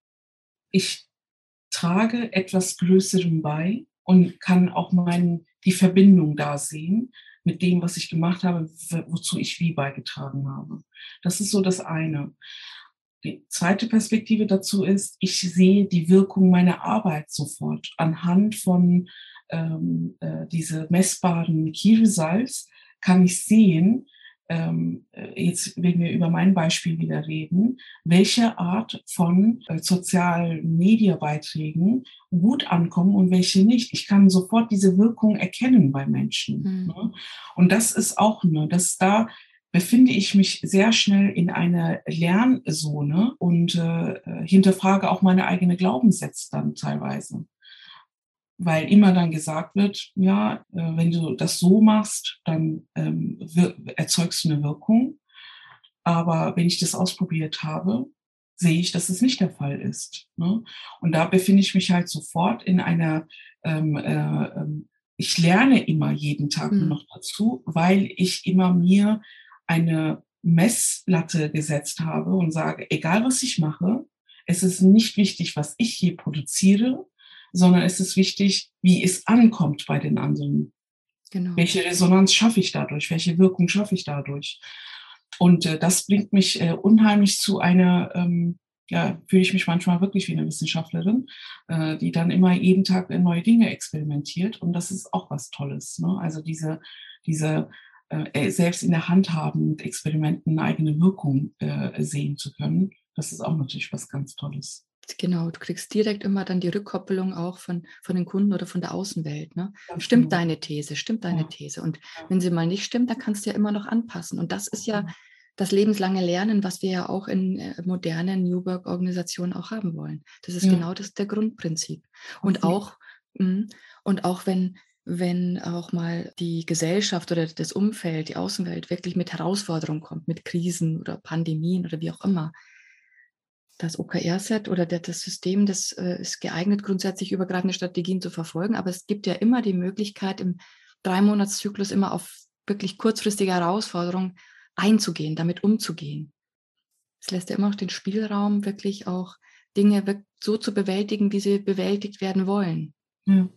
ich trage etwas Größerem bei und kann auch meinen, die Verbindung da sehen mit dem, was ich gemacht habe, wozu ich wie beigetragen habe. Das ist so das eine. Die zweite Perspektive dazu ist, ich sehe die Wirkung meiner Arbeit sofort anhand von ähm, äh, diese messbaren Key Results kann ich sehen, ähm, äh, jetzt wenn wir über mein Beispiel wieder reden, welche Art von äh, sozialen Media-Beiträgen gut ankommen und welche nicht. Ich kann sofort diese Wirkung erkennen bei Menschen. Mhm. Ne? Und das ist auch, ne, dass da befinde ich mich sehr schnell in einer Lernzone und äh, hinterfrage auch meine eigene Glaubenssätze dann teilweise. Weil immer dann gesagt wird, ja, äh, wenn du das so machst, dann ähm, erzeugst du eine Wirkung. Aber wenn ich das ausprobiert habe, sehe ich, dass es nicht der Fall ist. Ne? Und da befinde ich mich halt sofort in einer, ähm, äh, ähm, ich lerne immer jeden Tag mhm. noch dazu, weil ich immer mir eine Messlatte gesetzt habe und sage, egal was ich mache, es ist nicht wichtig, was ich hier produziere, sondern es ist wichtig, wie es ankommt bei den anderen. Genau. Welche Resonanz schaffe ich dadurch? Welche Wirkung schaffe ich dadurch? Und äh, das bringt mich äh, unheimlich zu einer, ähm, ja, fühle ich mich manchmal wirklich wie eine Wissenschaftlerin, äh, die dann immer jeden Tag neue Dinge experimentiert. Und das ist auch was Tolles. Ne? Also diese, diese äh, selbst in der Hand haben, mit Experimenten eine eigene Wirkung äh, sehen zu können, das ist auch natürlich was ganz Tolles. Genau, du kriegst direkt immer dann die Rückkoppelung auch von, von den Kunden oder von der Außenwelt. Ne? stimmt genau. deine These, stimmt deine ja. These. Und ja. wenn sie mal nicht stimmt, dann kannst du ja immer noch anpassen. Und das ist ja das lebenslange Lernen, was wir ja auch in äh, modernen New Work-Organisationen auch haben wollen. Das ist genau das der Grundprinzip. Und okay. auch, mh, und auch wenn, wenn auch mal die Gesellschaft oder das Umfeld, die Außenwelt wirklich mit Herausforderungen kommt, mit Krisen oder Pandemien oder wie auch immer, das OKR-Set oder das System, das äh, ist geeignet, grundsätzlich übergreifende Strategien zu verfolgen. Aber es gibt ja immer die Möglichkeit, im Drei-Monats-Zyklus immer auf wirklich kurzfristige Herausforderungen einzugehen, damit umzugehen. Es lässt ja immer noch den Spielraum, wirklich auch Dinge so zu bewältigen, wie sie bewältigt werden wollen. Ja.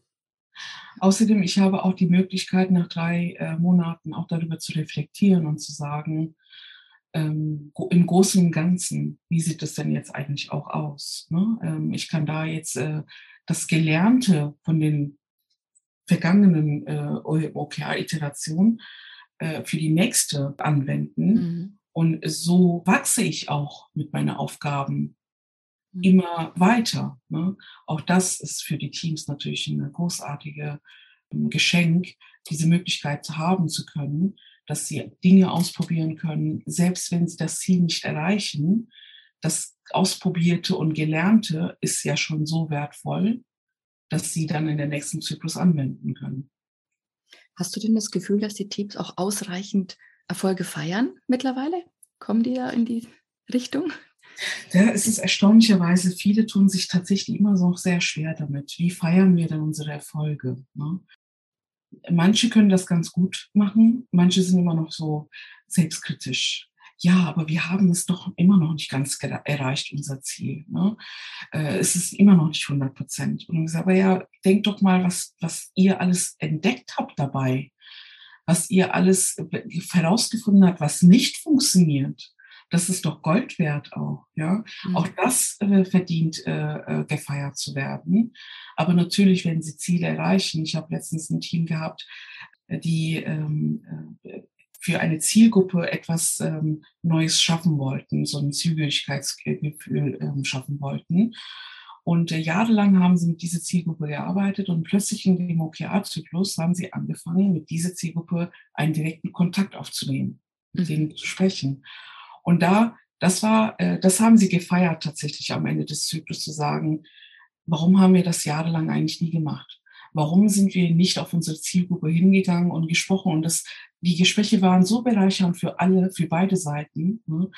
Außerdem, ich habe auch die Möglichkeit, nach drei äh, Monaten auch darüber zu reflektieren und zu sagen, ähm, im Großen und Ganzen, wie sieht das denn jetzt eigentlich auch aus? Ne? Ähm, ich kann da jetzt äh, das Gelernte von den vergangenen äh, OKR-Iterationen äh, für die nächste anwenden. Mhm. Und so wachse ich auch mit meinen Aufgaben. Immer weiter. Ne? Auch das ist für die Teams natürlich ein großartiges ähm, Geschenk, diese Möglichkeit zu haben zu können, dass sie Dinge ausprobieren können, selbst wenn sie das Ziel nicht erreichen. Das Ausprobierte und Gelernte ist ja schon so wertvoll, dass sie dann in den nächsten Zyklus anwenden können. Hast du denn das Gefühl, dass die Teams auch ausreichend Erfolge feiern mittlerweile? Kommen die da in die Richtung? Es ist erstaunlicherweise, viele tun sich tatsächlich immer noch sehr schwer damit. Wie feiern wir denn unsere Erfolge? Ne? Manche können das ganz gut machen, manche sind immer noch so selbstkritisch. Ja, aber wir haben es doch immer noch nicht ganz erreicht, unser Ziel. Ne? Äh, es ist immer noch nicht 100 Prozent. Und ich sage, aber ja, denkt doch mal, was, was ihr alles entdeckt habt dabei, was ihr alles herausgefunden habt, was nicht funktioniert das ist doch Gold wert auch. Ja, mhm. auch das äh, verdient äh, äh, gefeiert zu werden. Aber natürlich, wenn sie Ziele erreichen. Ich habe letztens ein Team gehabt, äh, die ähm, äh, für eine Zielgruppe etwas ähm, Neues schaffen wollten, so ein Zügigkeitsgefühl ähm, schaffen wollten. Und äh, jahrelang haben sie mit dieser Zielgruppe gearbeitet und plötzlich in dem OKR-Zyklus haben sie angefangen, mit dieser Zielgruppe einen direkten Kontakt aufzunehmen, mit mhm. denen zu sprechen. Und da, das war, äh, das haben sie gefeiert tatsächlich am Ende des Zyklus zu sagen, warum haben wir das jahrelang eigentlich nie gemacht? Warum sind wir nicht auf unsere Zielgruppe hingegangen und gesprochen? Und das, die Gespräche waren so bereichernd für alle, für beide Seiten. Ne?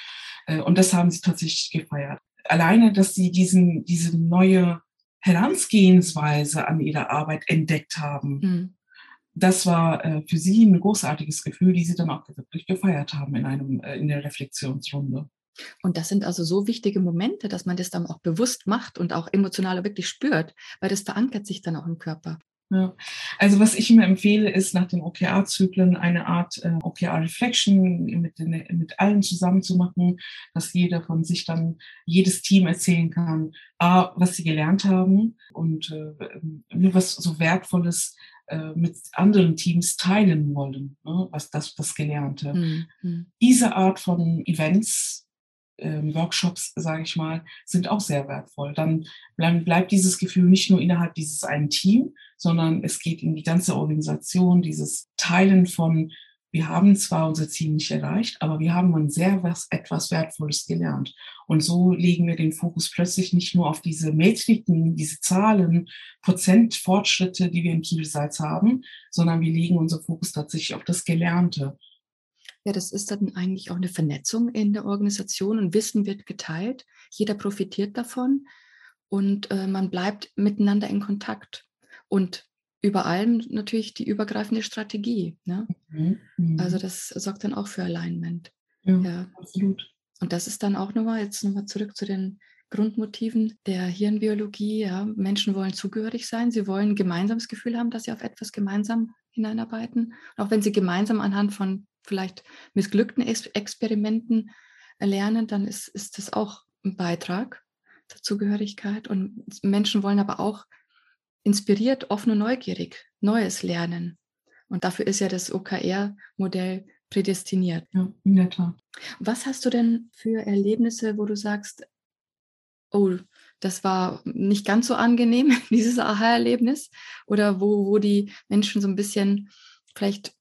Äh, und das haben sie tatsächlich gefeiert. Alleine, dass sie diesen, diese neue Herangehensweise an ihre Arbeit entdeckt haben. Mhm das war äh, für sie ein großartiges Gefühl, die sie dann auch wirklich gefeiert haben in einem äh, in der Reflexionsrunde. Und das sind also so wichtige Momente, dass man das dann auch bewusst macht und auch emotional wirklich spürt, weil das verankert sich dann auch im Körper. Ja. Also was ich immer empfehle, ist nach den OKR-Zyklen eine Art äh, OKR-Reflection mit, mit allen zusammen zu machen, dass jeder von sich dann, jedes Team erzählen kann, A, was sie gelernt haben und äh, was so Wertvolles mit anderen Teams teilen wollen, ne, was das, das Gelernte. Mhm. Diese Art von Events, äh, Workshops, sage ich mal, sind auch sehr wertvoll. Dann bleib, bleibt dieses Gefühl nicht nur innerhalb dieses einen Team, sondern es geht in die ganze Organisation, dieses Teilen von wir haben zwar unser Ziel nicht erreicht, aber wir haben sehr was, etwas Wertvolles gelernt. Und so legen wir den Fokus plötzlich nicht nur auf diese Metriken, diese Zahlen, Prozentfortschritte, die wir im Results haben, sondern wir legen unseren Fokus tatsächlich auf das Gelernte. Ja, das ist dann eigentlich auch eine Vernetzung in der Organisation und Wissen wird geteilt. Jeder profitiert davon und äh, man bleibt miteinander in Kontakt. Und über allem natürlich die übergreifende Strategie. Ne? Mhm. Mhm. Also das sorgt dann auch für Alignment. Ja, ja, absolut. Und das ist dann auch nochmal, jetzt nochmal zurück zu den Grundmotiven der Hirnbiologie. Ja. Menschen wollen zugehörig sein, sie wollen ein gemeinsames Gefühl haben, dass sie auf etwas gemeinsam hineinarbeiten. auch wenn sie gemeinsam anhand von vielleicht missglückten Experimenten lernen, dann ist, ist das auch ein Beitrag zur Zugehörigkeit. Und Menschen wollen aber auch inspiriert, offen und neugierig Neues lernen. Und dafür ist ja das OKR-Modell prädestiniert. Ja, in der Tat. Was hast du denn für Erlebnisse, wo du sagst, oh, das war nicht ganz so angenehm, (laughs) dieses Aha-Erlebnis? Oder wo, wo die Menschen so ein bisschen vielleicht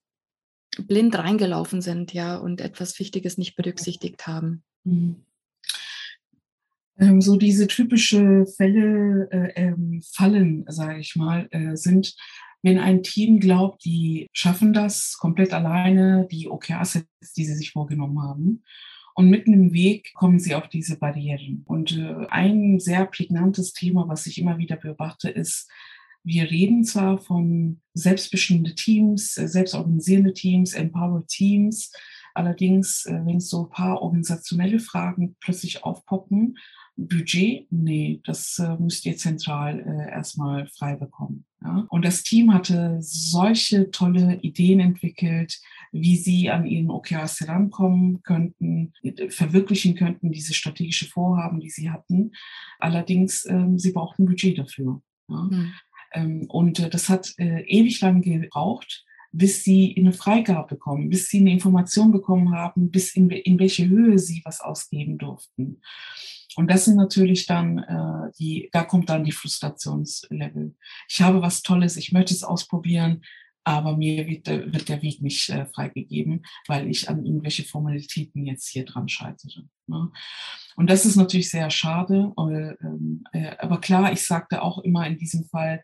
blind reingelaufen sind, ja, und etwas Wichtiges nicht berücksichtigt haben? Mhm. Ähm, so diese typische Fälle, äh, ähm, Fallen, sage ich mal, äh, sind, wenn ein Team glaubt, die schaffen das komplett alleine, die OKRs, die sie sich vorgenommen haben. Und mitten im Weg kommen sie auf diese Barrieren. Und äh, ein sehr prägnantes Thema, was ich immer wieder beobachte, ist, wir reden zwar von selbstbestimmte Teams, äh, selbstorganisierende Teams, empowered Teams, allerdings, äh, wenn so ein paar organisationelle Fragen plötzlich aufpoppen, Budget, nee, das äh, müsst ihr zentral äh, erstmal frei bekommen. Ja? Und das Team hatte solche tolle Ideen entwickelt, wie sie an ihren OKRs herankommen könnten, verwirklichen könnten, diese strategische Vorhaben, die sie hatten. Allerdings, ähm, sie brauchten Budget dafür. Ja? Mhm. Ähm, und äh, das hat äh, ewig lang gebraucht, bis sie eine Freigabe bekommen, bis sie eine Information bekommen haben, bis in, in welche Höhe sie was ausgeben durften. Und das sind natürlich dann äh, die, da kommt dann die Frustrationslevel. Ich habe was Tolles, ich möchte es ausprobieren, aber mir wird, der, wird der Weg nicht äh, freigegeben, weil ich an irgendwelche Formalitäten jetzt hier dran scheitere. Ne? Und das ist natürlich sehr schade. Aber, ähm, äh, aber klar, ich sagte auch immer in diesem Fall,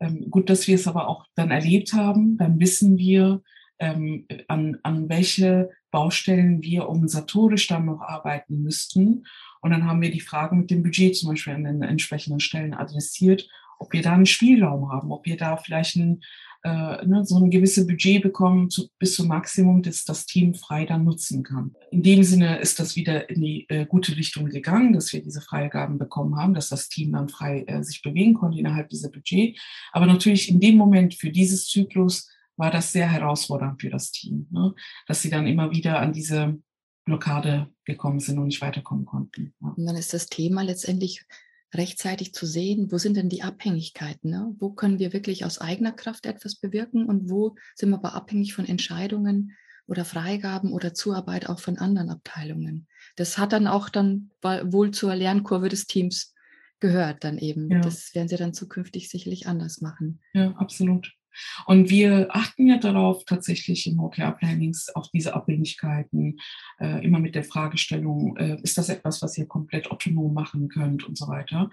ähm, gut, dass wir es aber auch dann erlebt haben, dann wissen wir, ähm, an, an welche Baustellen wir organisatorisch dann noch arbeiten müssten und dann haben wir die Frage mit dem Budget zum Beispiel an den entsprechenden Stellen adressiert, ob wir da einen Spielraum haben, ob wir da vielleicht ein, äh, ne, so ein gewisses Budget bekommen zu, bis zum Maximum, das das Team frei dann nutzen kann. In dem Sinne ist das wieder in die äh, gute Richtung gegangen, dass wir diese Freigaben bekommen haben, dass das Team dann frei äh, sich bewegen konnte innerhalb dieser Budget. Aber natürlich in dem Moment für dieses Zyklus war das sehr herausfordernd für das Team, ne? dass sie dann immer wieder an diese Blockade gekommen sind und nicht weiterkommen konnten. Ja. Und dann ist das Thema letztendlich rechtzeitig zu sehen, wo sind denn die Abhängigkeiten? Ne? Wo können wir wirklich aus eigener Kraft etwas bewirken und wo sind wir aber abhängig von Entscheidungen oder Freigaben oder Zuarbeit auch von anderen Abteilungen? Das hat dann auch dann wohl zur Lernkurve des Teams gehört dann eben. Ja. Das werden sie dann zukünftig sicherlich anders machen. Ja, absolut. Und wir achten ja darauf tatsächlich im OKR-Plannings auf diese Abhängigkeiten, äh, immer mit der Fragestellung, äh, ist das etwas, was ihr komplett autonom machen könnt und so weiter.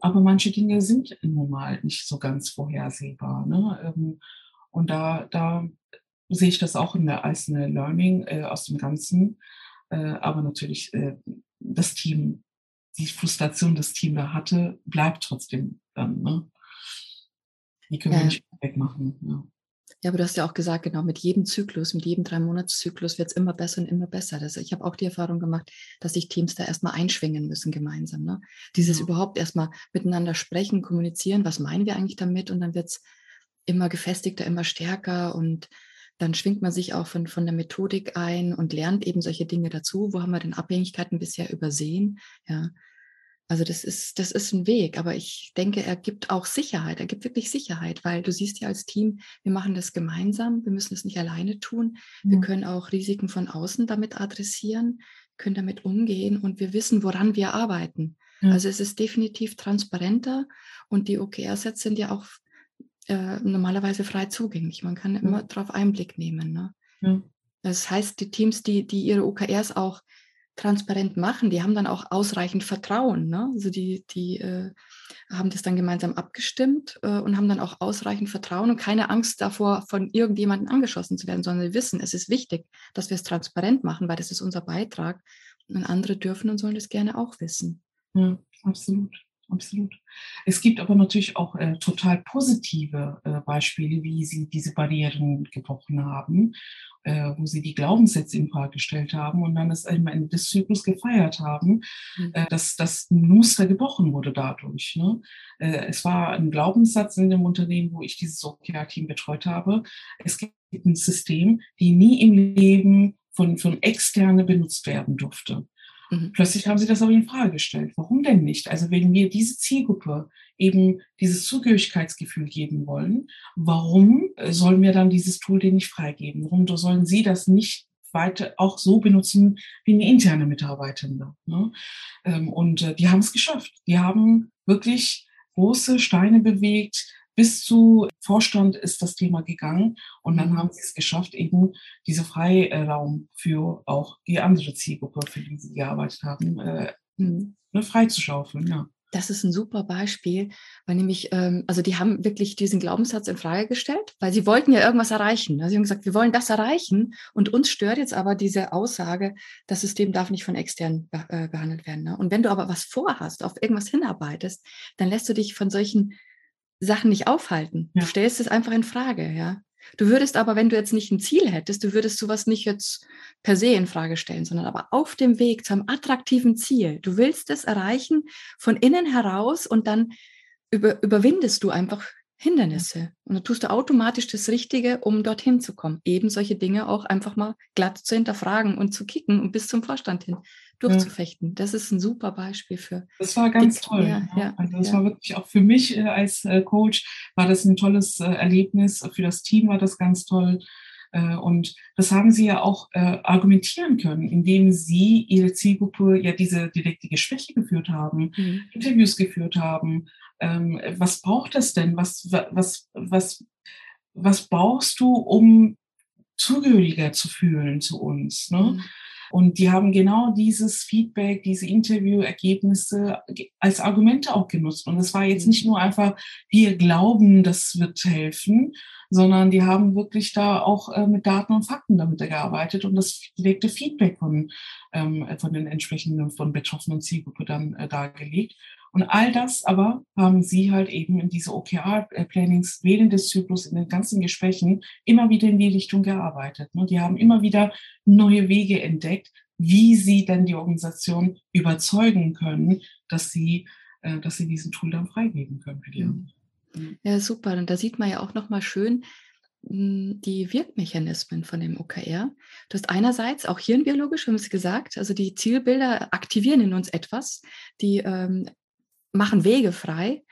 Aber manche Dinge sind nun mal nicht so ganz vorhersehbar. Ne? Ähm, und da, da sehe ich das auch in der, eine Learning äh, aus dem Ganzen. Äh, aber natürlich äh, das Team, die Frustration, das Team da hatte, bleibt trotzdem dann. Ne? Die können ja. wir nicht wegmachen. Ja. Ja, aber du hast ja auch gesagt, genau, mit jedem Zyklus, mit jedem Drei-Monats-Zyklus wird es immer besser und immer besser. Das, ich habe auch die Erfahrung gemacht, dass sich Teams da erstmal einschwingen müssen gemeinsam. Ne? Dieses ja. überhaupt erstmal miteinander sprechen, kommunizieren, was meinen wir eigentlich damit? Und dann wird es immer gefestigter, immer stärker und dann schwingt man sich auch von, von der Methodik ein und lernt eben solche Dinge dazu. Wo haben wir denn Abhängigkeiten bisher übersehen? Ja, also das ist, das ist ein Weg, aber ich denke, er gibt auch Sicherheit, er gibt wirklich Sicherheit, weil du siehst ja als Team, wir machen das gemeinsam, wir müssen es nicht alleine tun, ja. wir können auch Risiken von außen damit adressieren, können damit umgehen und wir wissen, woran wir arbeiten. Ja. Also es ist definitiv transparenter und die OKR-Sets sind ja auch äh, normalerweise frei zugänglich. Man kann ja. immer darauf Einblick nehmen. Ne? Das heißt, die Teams, die, die ihre OKRs auch transparent machen, die haben dann auch ausreichend Vertrauen. Ne? Also die, die äh, haben das dann gemeinsam abgestimmt äh, und haben dann auch ausreichend Vertrauen und keine Angst davor, von irgendjemandem angeschossen zu werden, sondern sie wissen, es ist wichtig, dass wir es transparent machen, weil das ist unser Beitrag. Und andere dürfen und sollen das gerne auch wissen. Ja, absolut absolut. Es gibt aber natürlich auch äh, total positive äh, Beispiele, wie sie diese Barrieren gebrochen haben, äh, wo sie die Glaubenssätze in Frage gestellt haben und dann es am Ende des Zyklus gefeiert haben, mhm. Äh, dass das Muster gebrochen wurde dadurch. Ne? Äh, es war ein Glaubenssatz in dem Unternehmen, wo ich dieses OKR-Team betreut habe. Es gibt ein System, die nie im Leben von, von Externe benutzt werden durfte. Mhm. Plötzlich haben sie das aber in Frage gestellt. Warum denn nicht? Also wenn wir diese Zielgruppe eben dieses Zugehörigkeitsgefühl geben wollen, warum äh, sollen wir dann dieses Tool denen nicht freigeben? Warum sollen sie das nicht weiter auch so benutzen wie eine interne Mitarbeitende? Ne? Ähm, und äh, die haben es geschafft. Die haben wirklich große Steine bewegt, bis zu Vorstand ist das Thema gegangen und dann haben sie es geschafft, eben diese Freiraum für auch die andere Zielgruppe, für die sie gearbeitet haben, äh, mhm. Ne, freizuschaufeln. Ja. Das ist ein super Beispiel, weil nämlich, ähm, also die haben wirklich diesen Glaubenssatz in Frage gestellt, weil sie wollten ja irgendwas erreichen. Also sie haben gesagt, wir wollen das erreichen und uns stört jetzt aber diese Aussage, das System darf nicht von extern be äh, behandelt werden. Ne? Und wenn du aber was vorhast, auf irgendwas hinarbeitest, dann lässt du dich von solchen Sachen nicht aufhalten. Ja. Du stellst es einfach in Frage, ja. Du würdest aber, wenn du jetzt nicht ein Ziel hättest, du würdest sowas nicht jetzt per se in Frage stellen, sondern aber auf dem Weg zu einem attraktiven Ziel. Du willst es erreichen von innen heraus und dann über, überwindest du einfach Hindernisse. Und dann tust du automatisch das Richtige, um dorthin zu kommen. Eben solche Dinge auch einfach mal glatt zu hinterfragen und zu kicken und bis zum Vorstand hin durchzufechten. Ja. Das ist ein super Beispiel für. Das war ganz toll. Ja, ja, also das war wirklich auch für mich äh, als äh, Coach war das ein tolles äh, Erlebnis. Für das Team war das ganz toll. Und das haben sie ja auch äh, argumentieren können, indem sie ihre Zielgruppe ja diese direkte Gespräche geführt haben, mhm. Interviews geführt haben. Ähm, was braucht es denn? Was, was, was, was brauchst du, um zugehöriger zu fühlen zu uns? Ne? Mhm. Und die haben genau dieses Feedback, diese Interviewergebnisse als Argumente auch genutzt. Und es war jetzt nicht nur einfach, wir glauben, das wird helfen, sondern die haben wirklich da auch äh, mit Daten und Fakten damit gearbeitet und das direkte Feedback von, ähm, von den entsprechenden, von betroffenen Zielgruppe dann äh, dargelegt. Und all das aber haben sie halt eben in diese OKR-Plannings während des Zyklus in den ganzen Gesprächen immer wieder in die Richtung gearbeitet. Ne? Die haben immer wieder neue Wege entdeckt, wie sie denn die Organisation überzeugen können, dass sie, äh, dass sie diesen Tool dann freigeben können für die anderen. Ja, super. Und da sieht man ja auch nochmal schön, hm, die Wirkmechanismen von dem OKR. Du hast einerseits auch hirnbiologisch, wir haben es gesagt, also die Zielbilder aktivieren in uns etwas, die ähm, machen Wege frei,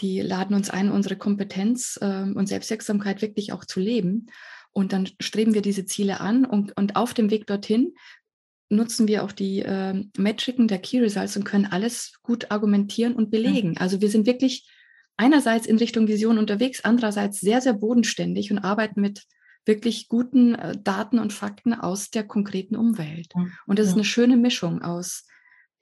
die laden uns ein, unsere Kompetenz ähm, und Selbstwirksamkeit wirklich auch zu leben. Und dann streben wir diese Ziele an und, und auf dem Weg dorthin nutzen wir auch die äh, Metriken der Key Results und können alles gut argumentieren und belegen. Also wir sind wirklich einerseits in Richtung Vision unterwegs, andererseits sehr, sehr bodenständig und arbeiten mit wirklich guten äh, Daten und Fakten aus der konkreten Umwelt. Und das ja. ist eine schöne Mischung aus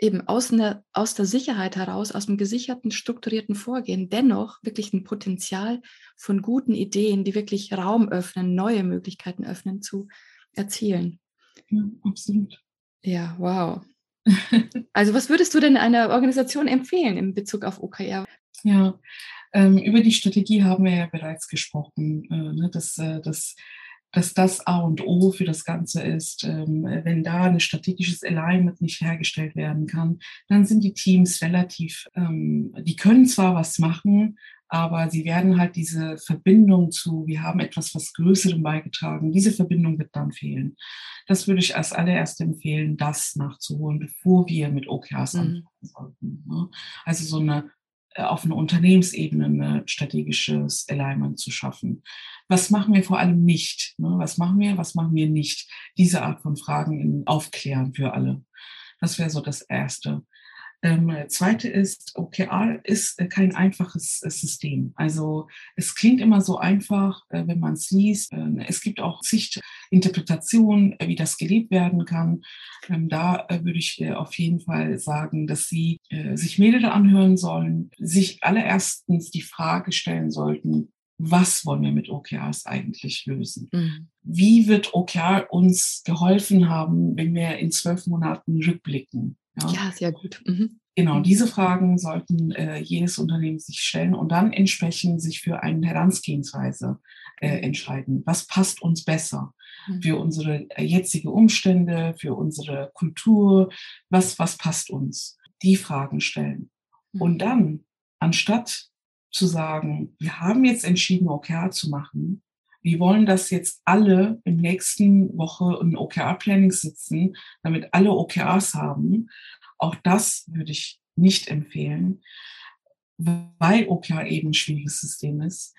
eben aus, einer, aus der Sicherheit heraus, aus dem gesicherten, strukturierten Vorgehen, dennoch wirklich ein Potenzial von guten Ideen, die wirklich Raum öffnen, neue Möglichkeiten öffnen, zu erzielen. Ja, absolut. Ja, wow. (laughs) also was würdest du denn einer Organisation empfehlen in Bezug auf OKR? Ja, ähm, über die Strategie haben wir ja bereits gesprochen. Äh, ne, dass, äh, dass dass das A und O für das Ganze ist. Ähm, wenn da ein strategisches Alignment nicht hergestellt werden kann, dann sind die Teams relativ, ähm, die können zwar was machen, aber sie werden halt diese Verbindung zu, wir haben etwas was Größerem beigetragen, diese Verbindung wird dann fehlen. Das würde ich als allererst empfehlen, das nachzuholen, bevor wir mit OKRs mhm. anfangen sollten. Ne? Also so eine auf einer Unternehmensebene ein strategisches Alignment zu schaffen. Was machen wir vor allem nicht? Ne? Was machen wir, was machen wir nicht? Diese Art von Fragen aufklären für alle. Das wäre so das Erste. Ähm, zweite ist, OKR ist äh, kein einfaches äh, System. Also es klingt immer so einfach, äh, wenn man es liest. Äh, es gibt auch Sicht Interpretation, wie das gelebt werden kann. Ähm, da äh, würde ich äh, auf jeden Fall sagen, dass Sie äh, sich mehrere anhören sollen, sich allererstens die Frage stellen sollten, was wollen wir mit OKRs eigentlich lösen? Mhm. Wie wird OKR uns geholfen haben, wenn wir in zwölf Monaten rückblicken? Ja, ja sehr gut. Mhm. Genau, mhm. diese Fragen sollten äh, jedes Unternehmen sich stellen und dann entsprechend sich für eine Herangehensweise äh, mhm. entscheiden. Was passt uns besser mhm. für unsere äh, jetzige Umstände, für unsere Kultur? Was, was passt uns? Die Fragen stellen. Und dann, anstatt zu sagen, wir haben jetzt entschieden, OKR zu machen, wir wollen, dass jetzt alle im nächsten Woche in OKR-Planning sitzen, damit alle OKRs haben, auch das würde ich nicht empfehlen, weil OKR eben ein schwieriges System ist.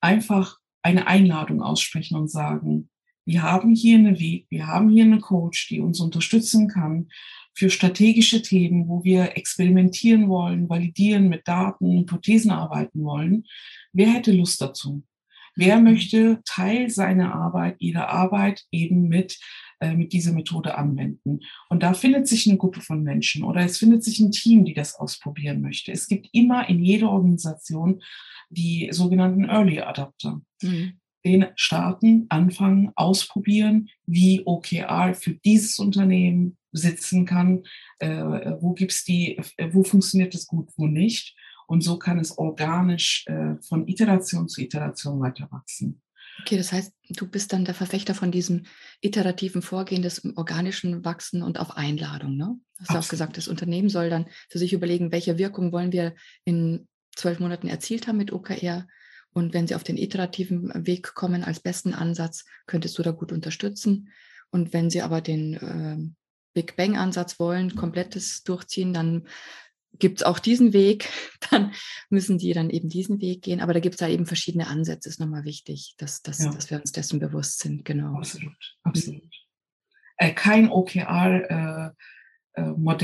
Einfach eine Einladung aussprechen und sagen, wir haben hier einen Weg, wir haben hier eine Coach, die uns unterstützen kann für strategische Themen, wo wir experimentieren wollen, validieren, mit Daten, Hypothesen arbeiten wollen. Wer hätte Lust dazu? Wer möchte Teil seiner Arbeit, ihrer Arbeit eben mit äh, mit dieser Methode anwenden. Und da findet sich eine Gruppe von Menschen oder es findet sich ein Team, die das ausprobieren möchte. Es gibt immer in jeder Organisation die sogenannten Early Adapter. Mhm. Den starten, anfangen, ausprobieren, wie OKR für dieses Unternehmen sitzen kann, äh, wo gibt's die, äh, wo funktioniert es gut, wo nicht. Und so kann es organisch äh, von Iteration zu Iteration weiter wachsen. Okay, das heißt, du bist dann der Verfechter von diesem iterativen Vorgehen des organischen Wachsen und auf Einladung. Ne? Du hast ja auch gesagt, das Unternehmen soll dann für sich überlegen, welche Wirkung wollen wir in zwölf Monaten erzielt haben mit OKR. Und wenn sie auf den iterativen Weg kommen als besten Ansatz, könntest du da gut unterstützen. Und wenn sie aber den äh, Big Bang-Ansatz wollen, komplettes durchziehen, dann gibt es auch diesen Weg, (laughs) dann müssen die dann eben diesen Weg gehen. Aber da gibt es da eben verschiedene Ansätze, ist nochmal wichtig, dass, dass, ja. dass wir uns dessen bewusst sind. Genau. Absolut, absolut. Äh, kein OKR-Modell,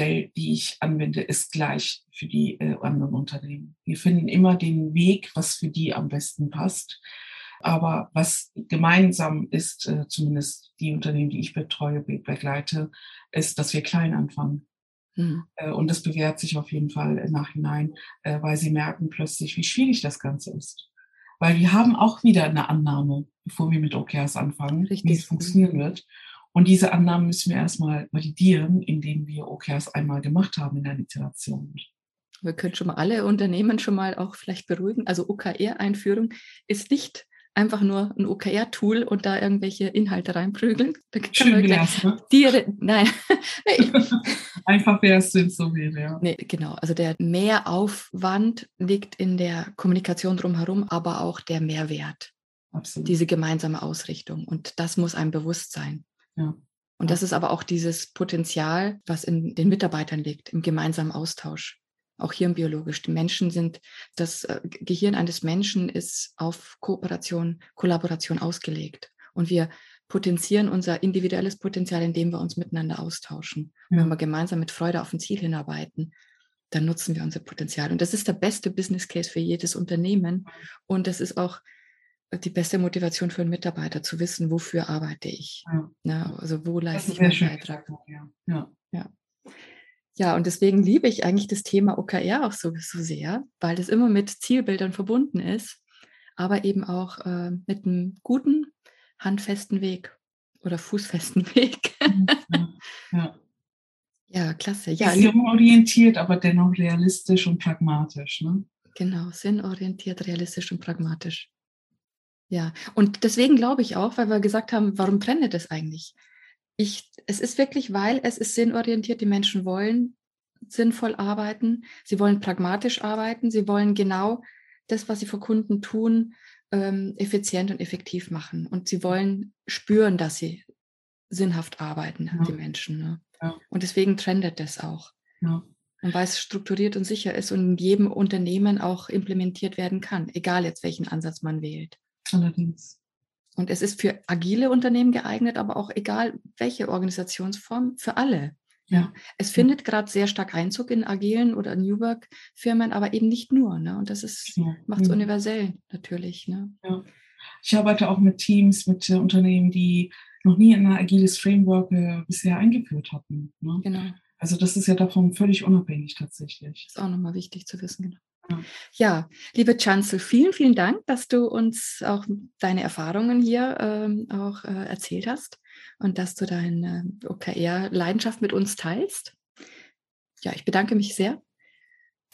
äh, äh, die ich anwende, ist gleich für die äh, anderen Unternehmen. Wir finden immer den Weg, was für die am besten passt. Aber was gemeinsam ist, äh, zumindest die Unternehmen, die ich betreue, begleite, ist, dass wir klein anfangen Mhm. Und das bewährt sich auf jeden Fall im Nachhinein, äh, weil sie merken plötzlich, wie schwierig das Ganze ist. Weil wir haben auch wieder eine Annahme, bevor wir mit OKRs anfangen, Richtig. wie es funktionieren wird. Und diese Annahmen müssen wir erstmal validieren, indem wir OKRs einmal gemacht haben in der Iteration. Wir können schon mal alle Unternehmen schon mal auch vielleicht beruhigen. Also OKR-Einführung ist nicht einfach nur ein OKR-Tool und da irgendwelche Inhalte reinprügeln. Da Schön wär's, ne? Die, nein. (laughs) (laughs) einfach wäre es so wäre, ja. Nee, genau. Also der Mehraufwand liegt in der Kommunikation drumherum, aber auch der Mehrwert. Absolut. Diese gemeinsame Ausrichtung. Und das muss einem bewusst sein. Ja. Und das ist aber auch dieses Potenzial, was in den Mitarbeitern liegt, im gemeinsamen Austausch auch hirnbiologisch. Die Menschen sind, das äh, Gehirn eines Menschen ist auf Kooperation, Kollaboration ausgelegt. Und wir potenzieren unser individuelles Potenzial, indem wir uns miteinander austauschen. Ja. Wenn wir gemeinsam mit Freude auf ein Ziel hinarbeiten, dann nutzen wir unser Potenzial. Und das ist der beste Business Case für jedes Unternehmen. Und das ist auch die beste Motivation für einen Mitarbeiter, zu wissen, wofür arbeite ich. Ja. Ja, also wo leiste ich meinen Beitrag. Ja. ja. Ja, und deswegen liebe ich eigentlich das Thema OKR auch so, so sehr, weil das immer mit Zielbildern verbunden ist, aber eben auch äh, mit einem guten, handfesten Weg oder fußfesten (laughs) Weg. ja. ja, klasse. Ja, sinnorientiert, aber dennoch realistisch und pragmatisch. Ne? Genau, sinnorientiert, realistisch und pragmatisch. Ja, und deswegen glaube ich auch, weil wir gesagt haben, warum trennt das eigentlich? Ich, es ist wirklich, weil es ist sinnorientiert, die Menschen wollen sinnvoll arbeiten, sie wollen pragmatisch arbeiten, sie wollen genau das, was sie für Kunden tun, ähm, effizient und effektiv machen. Und sie wollen spüren, dass sie sinnhaft arbeiten, ja. die Menschen. Ne? Ja. Und deswegen trendet das auch. Ja. Und weil es strukturiert und sicher ist und in jedem Unternehmen auch implementiert werden kann, egal jetzt welchen Ansatz man wählt. Allerdings. Und es ist für agile Unternehmen geeignet, aber auch egal welche Organisationsform, für alle. Ja. Es findet gerade sehr stark Einzug in agilen oder New Work-Firmen, aber eben nicht nur. Ne? Und das ist, ja. macht es mhm. universell natürlich. Ne? Ja. ich arbeite auch mit Teams, mit äh, Unternehmen, die noch nie ein agiles Framework äh, bisher eingeführt hatten. Ne? Genau. Also das ist ja davon völlig unabhängig tatsächlich. Das ist auch nochmal wichtig zu wissen, genau. Ja, liebe Chancel, vielen, vielen Dank, dass du uns auch deine Erfahrungen hier ähm, auch äh, erzählt hast und dass du deine OKR-Leidenschaft mit uns teilst. Ja, ich bedanke mich sehr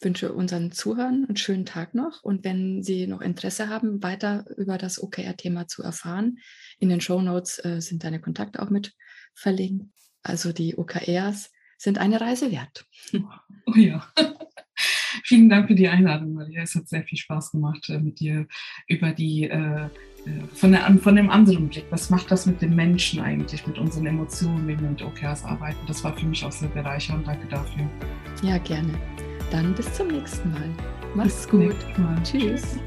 wünsche unseren Zuhörern einen schönen Tag noch. Und wenn Sie noch Interesse haben, weiter über das OKR-Thema zu erfahren, in den Show Notes äh, sind deine Kontakte auch mit verlinkt. Also die OKRs sind eine Reise wert. Oh ja. (laughs) Vielen Dank für die Einladung, Maria. Es hat sehr viel Spaß gemacht, äh, mit dir über die äh, äh, von, der, von dem anderen Blick. Was macht das mit den Menschen eigentlich, mit unseren Emotionen, wenn wir mit OKRs arbeiten? Das war für mich auch sehr bereichernd. Danke dafür. Ja, gerne. Dann bis zum nächsten Mal. Mach's gut. Mal. Tschüss.